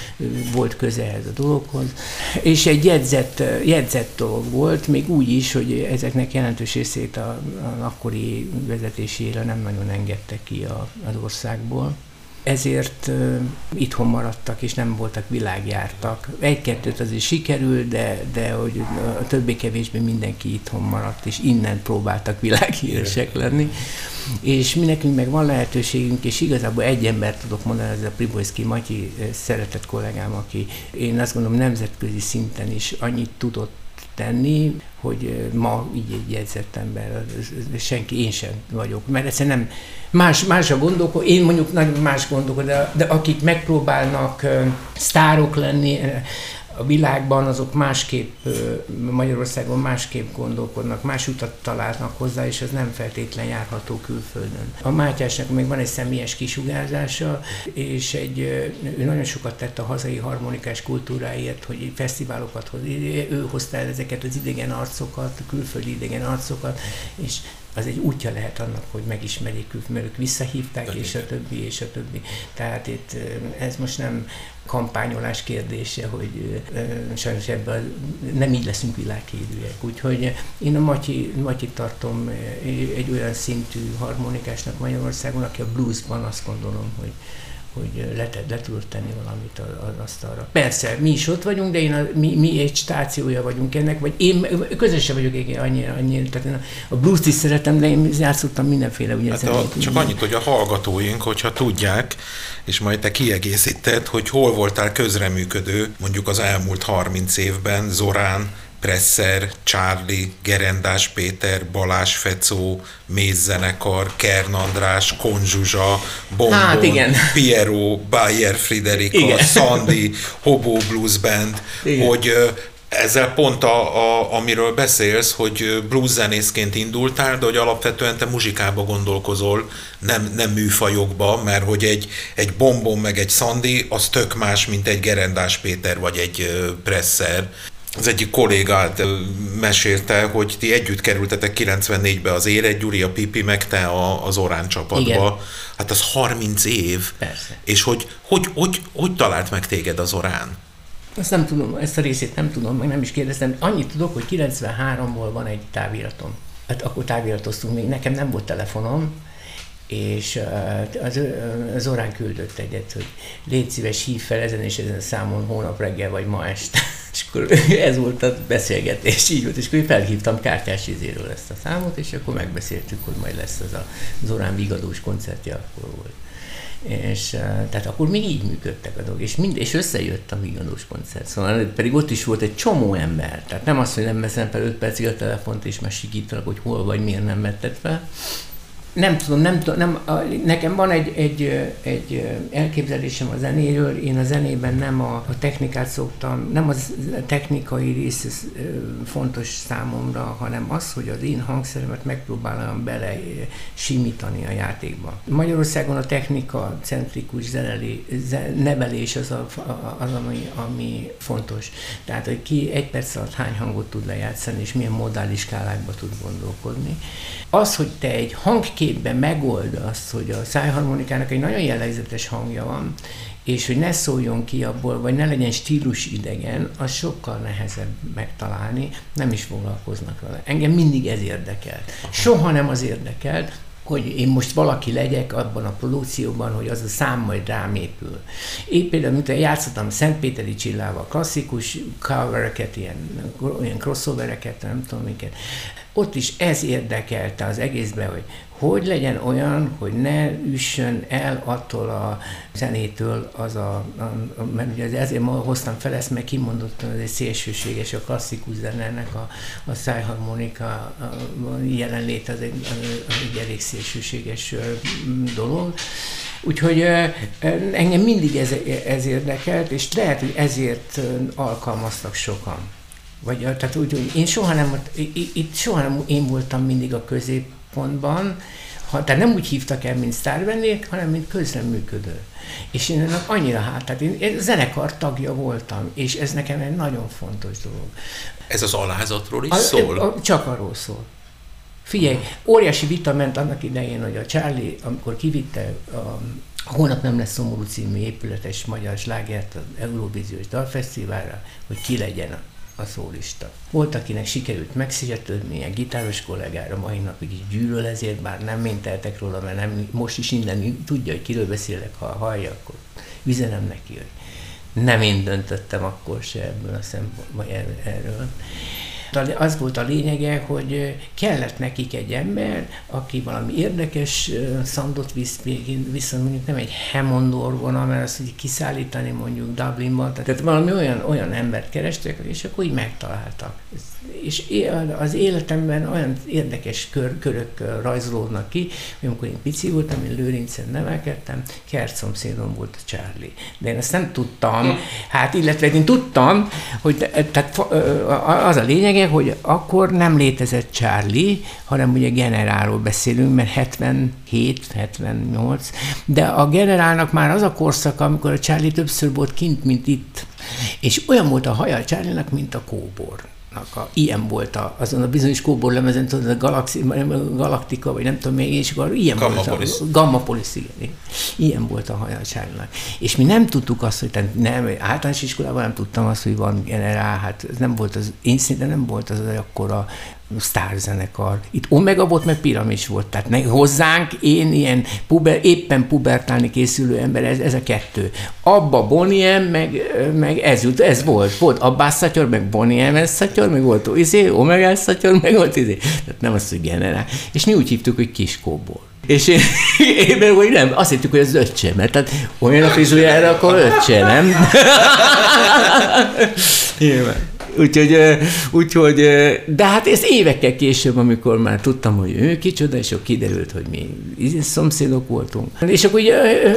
Speaker 3: volt köze ehhez a dologhoz. És egy jegyzett, jegyzett dolog volt, még úgy is, hogy ezeknek jelentős részét a, a akkori vezetésére nem nagyon engedtek ki a, az országból ezért itthon maradtak, és nem voltak világjártak. Egy-kettőt azért sikerült, de, de hogy a többé-kevésbé mindenki itthon maradt, és innen próbáltak világhíresek lenni. És mi nekünk meg van lehetőségünk, és igazából egy embert tudok mondani, ez a Pribojszki Matyi szeretett kollégám, aki én azt gondolom nemzetközi szinten is annyit tudott tenni, hogy ma így egy jegyzett ember, senki, én sem vagyok, mert egyszerűen nem, más, más a gondolkodó, én mondjuk nagyon más gondolkodó, de, de akik megpróbálnak sztárok lenni, a világban azok másképp, Magyarországon másképp gondolkodnak, más utat találnak hozzá, és ez nem feltétlen járható külföldön. A Mátyásnak még van egy személyes kisugárzása, és egy, ő nagyon sokat tett a hazai harmonikás kultúráért, hogy fesztiválokat hoz, ő hozta el ezeket az idegen arcokat, külföldi idegen arcokat, és az egy útja lehet annak, hogy megismerjék ők, mert ők visszahívták, De és a többi, és a többi. Tehát itt ez most nem kampányolás kérdése, hogy sajnos ebben nem így leszünk világhírűek. Úgyhogy én a Matyi, Matyi tartom egy olyan szintű harmonikásnak Magyarországon, aki a bluesban azt gondolom, hogy hogy le, le tudod tenni valamit az asztalra. Persze, mi is ott vagyunk, de én a, mi, mi egy stációja vagyunk ennek, vagy én közösen vagyok annyira, annyira tehát én a blues is szeretem, de én játszottam mindenféle ugye
Speaker 2: hát a, Csak annyit, hogy a hallgatóink, hogyha tudják, és majd te kiegészíted, hogy hol voltál közreműködő mondjuk az elmúlt 30 évben, Zorán, Presser, Charlie, Gerendás Péter, Balás Fecó, Mézzenekar, Kern András, Konzsuzsa, Bombon, hát igen. Piero, Bayer Friderika, igen. Sandy, Hobo Blues Band, igen. hogy ezzel pont a, a, amiről beszélsz, hogy blues zenészként indultál, de hogy alapvetően te muzsikába gondolkozol, nem, nem műfajokba, mert hogy egy, egy bombon meg egy szandi, az tök más, mint egy Gerendás Péter vagy egy Presser az egyik kollégát mesélte, hogy ti együtt kerültetek 94-be az Ére, Gyuri a Pipi, meg te a, az Orán csapatba. Igen. Hát az 30 év.
Speaker 3: Persze.
Speaker 2: És hogy hogy, hogy, hogy talált meg téged az Orán?
Speaker 3: Ezt nem tudom, ezt a részét nem tudom, meg nem is kérdeztem. Annyit tudok, hogy 93-ból van egy táviratom. Hát akkor táviratoztunk még, nekem nem volt telefonom, és az, az Orán küldött egyet, hogy légy szíves, hív fel ezen és ezen számon hónap reggel vagy ma este. És akkor ez volt a beszélgetés, így volt, és akkor felhívtam kártyás izéről ezt a számot, és akkor megbeszéltük, hogy majd lesz az a Zorán Vigadós koncertje, akkor volt. És tehát akkor még így működtek a dolgok, és, mind, és összejött a Vigadós koncert, szóval pedig ott is volt egy csomó ember, tehát nem az, hogy nem veszem fel 5 percig a telefont, és már sikítanak, hogy hol vagy, miért nem vetted fel, nem tudom, nem tudom, nem, a, nekem van egy, egy, egy elképzelésem a zenéről, én a zenében nem a, a technikát szoktam, nem a technikai rész fontos számomra, hanem az, hogy az én hangszeremet megpróbálom bele simítani a játékba. Magyarországon a technika centrikus zeneli, nevelés az, a, az ami, ami fontos. Tehát, hogy ki egy perc alatt hány hangot tud lejátszani, és milyen modális skálákba tud gondolkodni. Az, hogy te egy hangképben megold azt, hogy a szájharmonikának egy nagyon jellegzetes hangja van, és hogy ne szóljon ki abból, vagy ne legyen stílus idegen, az sokkal nehezebb megtalálni, nem is foglalkoznak vele. Engem mindig ez érdekelt. Soha nem az érdekelt, hogy én most valaki legyek abban a produkcióban, hogy az a szám majd rám épül. Én például, mint játszottam Szentpéteri Csillával klasszikus covereket, ilyen, ilyen crossovereket, nem tudom miket, ott is ez érdekelte az egészben, hogy hogy legyen olyan, hogy ne üssön el attól a zenétől az a, a, a mert ugye ezért ma hoztam fel ezt, mert kimondottan ez egy szélsőséges, a klasszikus zenének a, a szájharmonika a, jelenlét az egy, az egy elég szélsőséges dolog. Úgyhogy engem mindig ez, ez érdekelt, és lehet, hogy ezért alkalmaztak sokan. Vagy, tehát úgy, hogy én soha nem, itt soha nem én voltam mindig a középpontban, ha, tehát nem úgy hívtak el, mint sztárvennék, hanem mint közreműködő. És én ennek annyira hát, tehát én, én zenekar tagja voltam, és ez nekem egy nagyon fontos dolog.
Speaker 2: Ez az alázatról is a, szól? A,
Speaker 3: csak arról szól. Figyelj, óriási vita ment annak idején, hogy a Charlie, amikor kivitte a Holnap nem lesz szomorú című épületes magyar slágert az Euróvíziós Dalfesztiválra, hogy ki legyen a szólista. Volt, akinek sikerült megszigetődni, ilyen gitáros kollégára, mai napig is gyűlöl ezért, bár nem minteltek róla, mert nem, most is innen tudja, hogy kiről beszélek, ha hallja, akkor üzenem neki, hogy nem én döntöttem akkor se ebből a szempontból, erről. Az volt a lényege, hogy kellett nekik egy ember, aki valami érdekes szandot visz, viszont mondjuk nem egy Hammond orgona, mert azt hogy kiszállítani mondjuk Dublinban, tehát valami olyan, olyan embert kerestek, és akkor így megtaláltak. És az életemben olyan érdekes kör, körök rajzolódnak ki, hogy amikor én pici voltam, én Lőrincen nevelkedtem, kertszomszédom volt a Charlie. De én ezt nem tudtam, hát illetve én tudtam, hogy tehát az a lényege, lényeg, hogy akkor nem létezett Charlie, hanem ugye generálról beszélünk, mert 77, 78, de a generálnak már az a korszak, amikor a Charlie többször volt kint, mint itt. És olyan volt a haja a Charlie-nak, mint a kóbor a, ilyen volt a, azon a bizonyos kóbor lemezen, tudod, a galaxi, galaktika, vagy nem tudom még, és akkor ilyen Gamma volt a, Gamma Police, igen, ilyen volt a hajacságnak. És mi nem tudtuk azt, hogy nem, általános iskolában nem tudtam azt, hogy van generál, hát ez nem volt az, én szinte nem volt az, az akkora sztárzenekar. Itt Omega volt, meg Piramis volt. Tehát ne, hozzánk én ilyen puber, éppen pubertálni készülő ember, ez, ez a kettő. Abba Boniem, meg, meg ez, ez volt. Volt Abbás Szatyor, meg Boniem Szatyor, meg volt izé, Omega Szatyor, meg volt izé. Tehát nem az, hogy generál. És mi úgy hívtuk, hogy Kiskóból. És én, én meg, hogy nem, azt hittük, hogy ez öccse, mert tehát olyan a frizújára, akkor öccse, nem? Nyilván. Úgyhogy, úgyhogy, de hát ez évekkel később, amikor már tudtam, hogy ő kicsoda, és akkor kiderült, hogy mi szomszédok voltunk. És akkor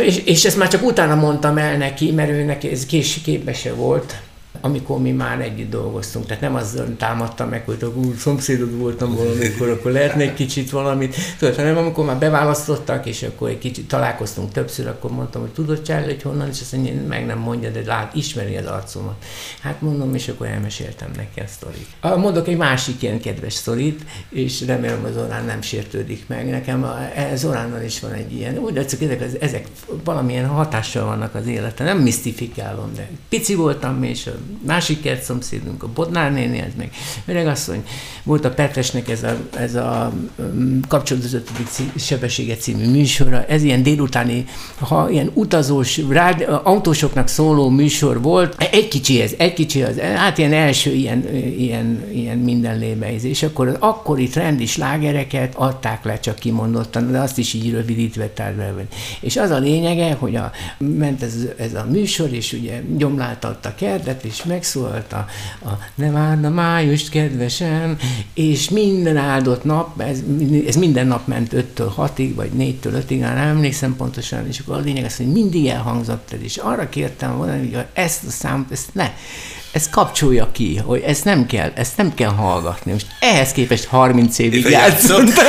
Speaker 3: és, és ezt már csak utána mondtam el neki, mert ő neki ez kés, képese volt amikor mi már együtt dolgoztunk. Tehát nem az támadtam meg, hogy úr, szomszédod voltam valamikor, akkor lehetne kicsit valamit, tudod, hanem amikor már beválasztottak, és akkor egy kicsit találkoztunk többször, akkor mondtam, hogy tudod Charlie, hogy honnan, és azt mondja, meg nem mondja, de lát, ismeri az arcomat. Hát mondom, és akkor elmeséltem neki a sztorit. Mondok egy másik ilyen kedves sztorit, és remélem az Orán nem sértődik meg. Nekem az Oránnal is van egy ilyen, úgy látszik, ezek, ezek valamilyen hatással vannak az életre. Nem misztifikálom, de pici voltam, és másik kert szomszédunk, a Bodnár néni, ez meg öregasszony. Volt a Petresnek ez a, ez a um, kapcsolatot sebessége című műsora, ez ilyen délutáni, ha ilyen utazós, rád, autósoknak szóló műsor volt, egy kicsi ez, egy kicsi az, hát ilyen első ilyen, ilyen, ilyen minden lébeizés, és akkor az akkori trendi slágereket adták le csak kimondottan, de azt is így rövidítve tárgyalva. És az a lényege, hogy a, ment ez, ez a műsor, és ugye gyomláltatta kertet, és és megszólalt a, a Nem árna májust, kedvesem, és minden áldott nap, ez, ez minden nap ment 5-től 6-ig, vagy 4-től 5-ig, nem emlékszem pontosan, és akkor a lényeg az, hogy mindig elhangzott ez, és arra kértem volna, hogy ezt a számot, ezt ne, ezt kapcsolja ki, hogy ezt nem kell, ezt nem kell hallgatni. Most ehhez képest 30 évig játszott.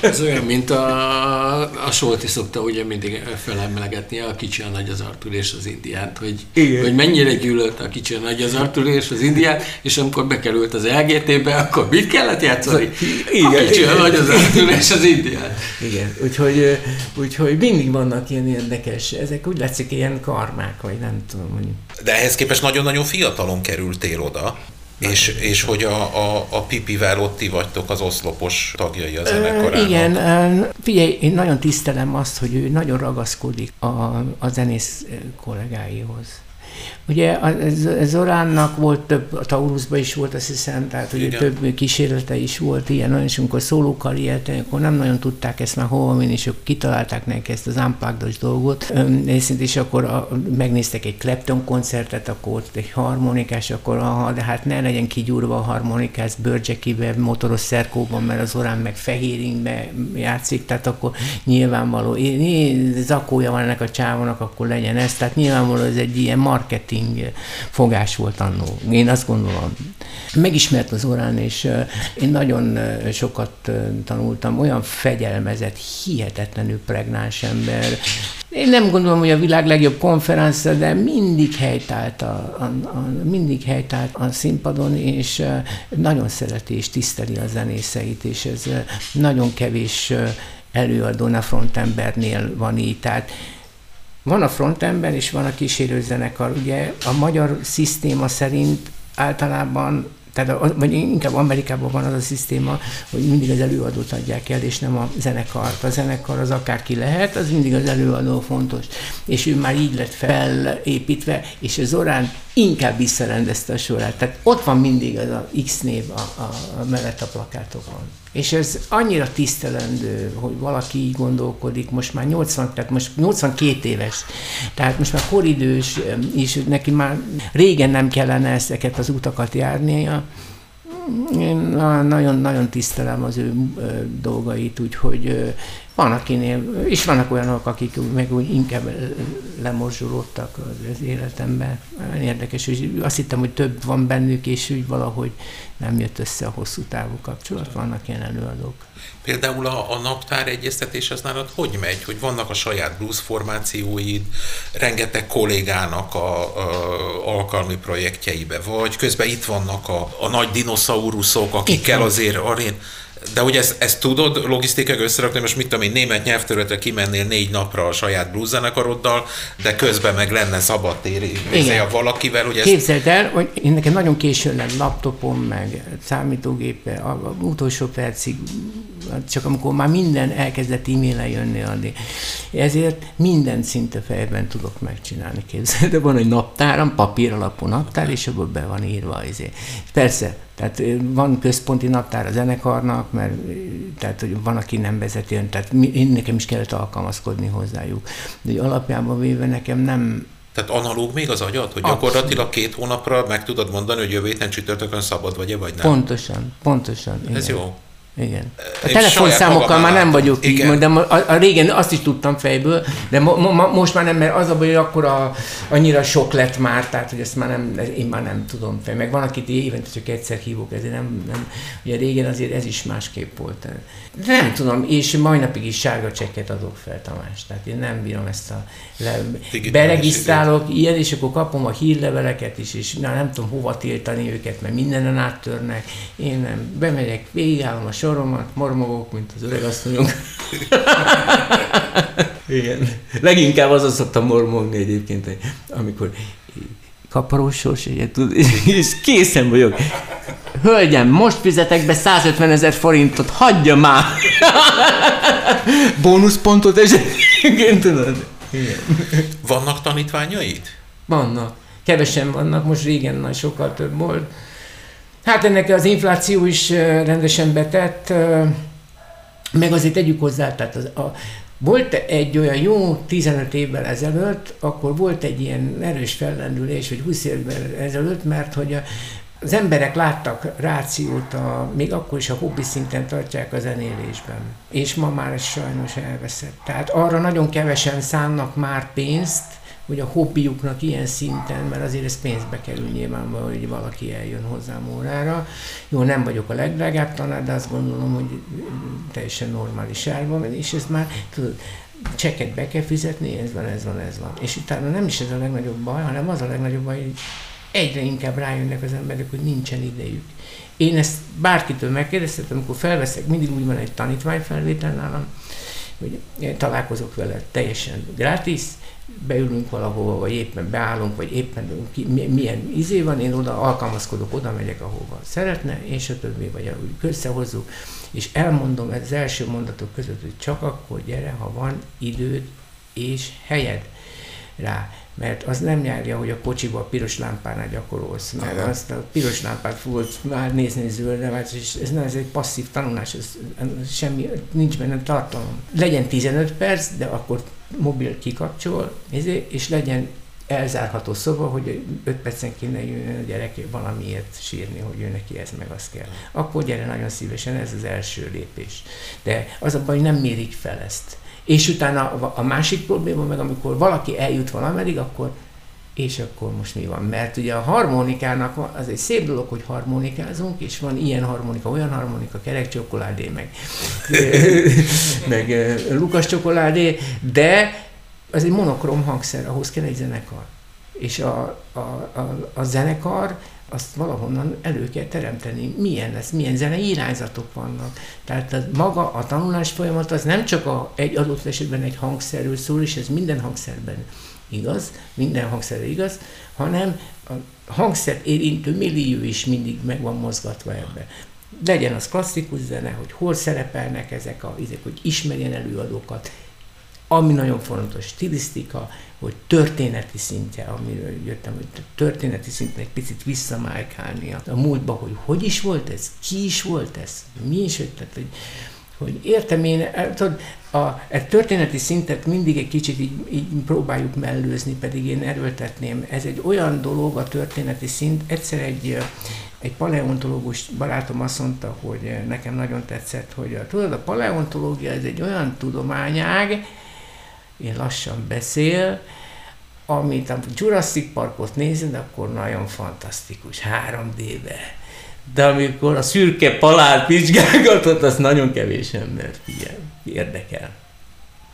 Speaker 5: Ez olyan, mint a, a Solti szokta ugye mindig felemlegetni a kicsi, a nagy az Artur és az indiát, hogy, Igen. hogy mennyire gyűlölt a kicsi, a nagy az Artur és az indiát, és amikor bekerült az LGT-be, akkor mit kellett játszani? Igen, a kicsi, a nagy az Artur és az indiát.
Speaker 3: Igen, úgyhogy, úgyhogy mindig vannak ilyen érdekes, ezek úgy látszik ilyen karmák, vagy nem tudom, hogy...
Speaker 2: De ehhez képest nagyon-nagyon fiatalon kerültél oda. És, és hogy a, a, a Pipivel ott ti vagytok az oszlopos tagjai a zenekarának.
Speaker 3: Igen, figyelj, én nagyon tisztelem azt, hogy ő nagyon ragaszkodik a, a zenész kollégáihoz. Ugye Zoránnak volt több, a Taurusban is volt, azt hiszem, tehát ugye Igen. több kísérlete is volt ilyen, és amikor szólókkal éltek, akkor nem nagyon tudták ezt már hova menni, és akkor kitalálták neki ezt az unplugged dolgot, és akkor a, megnéztek egy Clapton koncertet, akkor ott egy harmonikás, akkor aha, de hát ne legyen kigyúrva a harmonikás bőrcsekibe, motoros szerkóban, mert az orán meg fehéringbe játszik, tehát akkor nyilvánvaló, zakója van ennek a csávonak, akkor legyen ez, tehát nyilvánvaló ez egy ilyen marketing marketing fogás volt annó. Én azt gondolom. Megismert az orán, és én nagyon sokat tanultam, olyan fegyelmezett, hihetetlenül pregnáns ember. Én nem gondolom, hogy a világ legjobb konferencia, de mindig helytált a, a, a, mindig helytált a színpadon, és nagyon szereti és tiszteli a zenészeit, és ez nagyon kevés előadóna frontembernél van így. Tehát van a frontember és van a kísérőzenekar. Ugye a magyar szisztéma szerint általában tehát, vagy inkább Amerikában van az a szisztéma, hogy mindig az előadót adják el, és nem a zenekart. A zenekar az akárki lehet, az mindig az előadó fontos. És ő már így lett felépítve, és az orán inkább visszarendezte a sorát. Tehát ott van mindig az a X név a, a, a mellett a plakátokon. És ez annyira tisztelendő, hogy valaki így gondolkodik, most már 80, tehát most 82 éves, tehát most már koridős, és neki már régen nem kellene ezeket az utakat járnia, én nagyon-nagyon tisztelem az ő dolgait, úgyhogy van akinél, és vannak olyanok, akik meg úgy inkább lemorzsolódtak az életemben. Érdekes, hogy azt hittem, hogy több van bennük, és úgy valahogy nem jött össze a hosszú távú kapcsolat. Vannak ilyen előadók.
Speaker 2: Például a, a naptár egyeztetés az nálad hogy megy? Hogy vannak a saját blues formációid, rengeteg kollégának a, a alkalmi projektjeibe, vagy közben itt vannak a, a nagy dinoszauruszok, akikkel azért arén de hogy ezt, ezt tudod logisztikák összerakni, most mit tudom én, német nyelvterületre kimennél négy napra a saját blueszenekaroddal, de közben meg lenne szabadtéri a valakivel, hogy
Speaker 3: ezt... Képzeld el, hogy én nekem nagyon későn lett laptopom, meg számítógépe, a utolsó percig, csak amikor már minden elkezdett e-mail jönni adni. Ezért minden szinte fejben tudok megcsinálni, képzeld. De van egy naptáram, papír alapú naptár, és abban be van írva. Azért. Persze, tehát van központi naptár a zenekarnak, mert tehát, hogy van, aki nem vezeti tehát én nekem is kellett alkalmazkodni hozzájuk. De alapjában véve nekem nem,
Speaker 2: tehát analóg még az agyad, hogy Abszolút. gyakorlatilag két hónapra meg tudod mondani, hogy jövő héten csütörtökön szabad vagy-e, vagy nem?
Speaker 3: Pontosan, pontosan.
Speaker 2: Ez igen. jó.
Speaker 3: Igen. A telefonszámokkal már nem vagyok így, de a, a régen azt is tudtam fejből, de mo, mo, most már nem, mert az a baj, hogy akkor a, annyira sok lett már, tehát hogy ezt már nem, én már nem tudom fej. Meg van, akit évente csak egyszer hívok, ezért nem, nem, ugye régen azért ez is másképp volt. De nem tudom, és mai napig is sárga csekket adok fel, Tamás. Tehát én nem bírom ezt a... Le, beregisztrálok ilyen, és akkor kapom a hírleveleket is, és na, nem tudom hova tiltani őket, mert mindenen áttörnek. Én nem. Bemegyek, végigállom a soromat, mormogok, mint az öreg asszonyok. Igen. Leginkább azon szoktam mormogni egyébként, amikor kaparós és készen vagyok. Hölgyem, most fizetek be 150 ezer forintot, hagyja már! Bónuszpontot esetén, tudod? Igen.
Speaker 2: Vannak tanítványaid?
Speaker 3: Vannak. Kevesen vannak, most régen nagy sokkal több volt. Hát ennek az infláció is rendesen betett, meg azért tegyük hozzá, tehát az, a, Volt egy olyan jó 15 évvel ezelőtt, akkor volt egy ilyen erős fellendülés, vagy 20 évvel ezelőtt, mert hogy a, az emberek láttak rációt, a, még akkor is a hobbi szinten tartják a zenélésben. És ma már ez sajnos elveszett. Tehát arra nagyon kevesen szánnak már pénzt, hogy a hobbiuknak ilyen szinten, mert azért ez pénzbe kerül nyilvánvalóan, hogy valaki eljön hozzám órára. Jó, nem vagyok a legdrágább tanár, de azt gondolom, hogy teljesen normális árban, és ez már, tudod, cseket be kell fizetni, ez van, ez van, ez van. És utána nem is ez a legnagyobb baj, hanem az a legnagyobb baj, hogy egyre inkább rájönnek az emberek, hogy nincsen idejük. Én ezt bárkitől megkérdeztem, amikor felveszek, mindig úgy van egy tanítványfelvétel nálam, hogy találkozok vele teljesen gratis, beülünk valahova, vagy éppen beállunk, vagy éppen ki, milyen izé van, én oda alkalmazkodok, oda megyek, ahova szeretne, és a többi, vagy úgy összehozzuk, és elmondom az első mondatok között, hogy csak akkor gyere, ha van időd és helyed rá mert az nem járja, hogy a kocsiba a piros lámpánál gyakorolsz, mert Aha. azt a piros lámpát fogod már nézni zöldre, és ez, nem, ez egy passzív tanulás, ez, ez semmi, nincs benne tartalom. Legyen 15 perc, de akkor mobil kikapcsol, és legyen elzárható szoba, hogy 5 percenként ne jön a gyerek valamiért sírni, hogy ő neki ez meg az kell. Akkor gyere nagyon szívesen, ez az első lépés. De az a baj, nem mérik fel ezt. És utána a másik probléma meg, amikor valaki eljut valameddig, akkor és akkor most mi van? Mert ugye a harmonikának az egy szép dolog, hogy harmonikázunk, és van ilyen harmonika, olyan harmonika, kerek csokoládé, meg, meg lukas csokoládé, de az egy monokrom hangszer, ahhoz kell egy zenekar. És a, a, a, a zenekar azt valahonnan elő kell teremteni. Milyen lesz, milyen zenei irányzatok vannak. Tehát a, maga a tanulás folyamat az nem csak a, egy adott esetben egy hangszerről szól, és ez minden hangszerben igaz, minden hangszerre igaz, hanem a hangszert érintő millió is mindig meg van mozgatva ebbe. Legyen az klasszikus zene, hogy hol szerepelnek ezek a, ezek, hogy ismerjen előadókat, ami nagyon fontos, stilisztika, hogy történeti szintje, amiről jöttem, hogy történeti szinten egy picit visszamárkálni a múltba, hogy hogy is volt ez, ki is volt ez, mi is, tehát, hogy értem én, tudod, a, a történeti szintet mindig egy kicsit így, így próbáljuk mellőzni, pedig én erőltetném. Ez egy olyan dolog, a történeti szint, egyszer egy, egy paleontológus barátom azt mondta, hogy nekem nagyon tetszett, hogy a, tudod, a paleontológia ez egy olyan tudományág, én lassan beszél, amit a Jurassic Parkot nézed, akkor nagyon fantasztikus, 3D-be. De amikor a szürke palát vizsgálgatott, az nagyon kevés ember figyel, érdekel.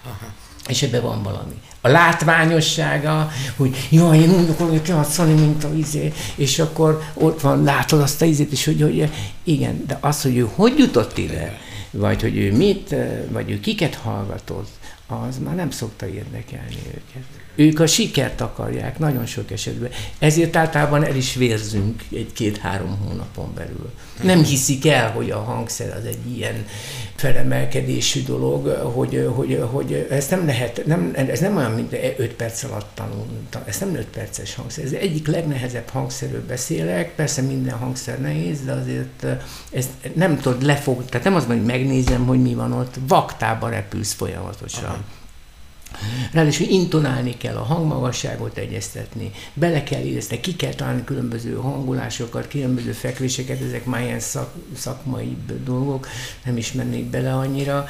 Speaker 3: Aha. És ebben van valami. A látványossága, hogy jaj, én úgy akarok játszani, mint a izé, és akkor ott van, látod azt a izét, és hogy, hogy igen, de az, hogy ő hogy jutott ide, vagy hogy ő mit, vagy ő kiket hallgatott, az már nem szokta érdekelni őket. Ők a sikert akarják nagyon sok esetben. Ezért általában el is vérzünk egy-két-három hónapon belül. Nem hiszik el, hogy a hangszer az egy ilyen felemelkedésű dolog, hogy, hogy, hogy ezt nem lehet, nem, ez nem olyan, mint 5 perc alatt tanul, ez nem 5 perces hangszer, ez egyik legnehezebb hangszerről beszélek, persze minden hangszer nehéz, de azért ezt nem tudod lefog, tehát nem az, hogy megnézem, hogy mi van ott, vaktába repülsz folyamatosan. Aha. Ráadásul intonálni kell, a hangmagasságot egyeztetni, bele kell érezni, ki kell találni különböző hangulásokat, különböző fekvéseket, ezek már ilyen szak, szakmai dolgok, nem is mennék bele annyira.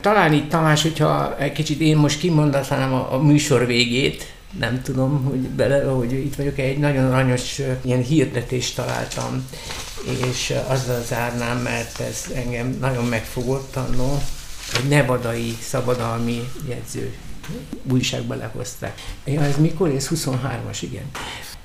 Speaker 3: Talán itt Tamás, hogyha egy kicsit én most kimondatlanám a, a műsor végét, nem tudom, hogy bele, hogy itt vagyok, egy nagyon aranyos ilyen hirdetést találtam, és azzal zárnám, mert ez engem nagyon megfogott annó, egy nevadai szabadalmi jegyző újságba lehozták. Ja, ez mikor? Ez 23-as, igen.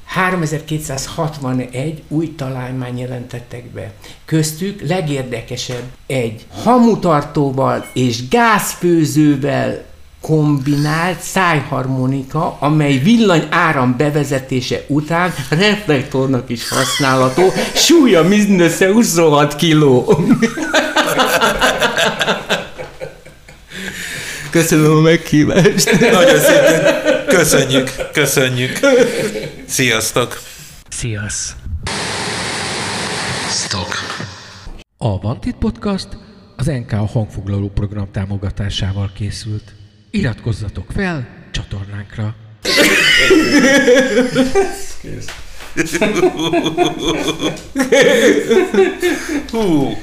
Speaker 3: 3261 új találmány jelentettek be. Köztük legérdekesebb egy hamutartóval és gázfőzővel kombinált szájharmonika, amely villany áram bevezetése után reflektornak is használható, súlya mindössze 26 kiló. Köszönöm a meghívást.
Speaker 2: Nagyon szépen. Köszönjük, köszönjük. Sziasztok.
Speaker 1: Sziasz. Stok. A Vantit Podcast
Speaker 5: az NK a hangfoglaló program támogatásával készült. Iratkozzatok fel csatornánkra. Kész.
Speaker 2: Hú.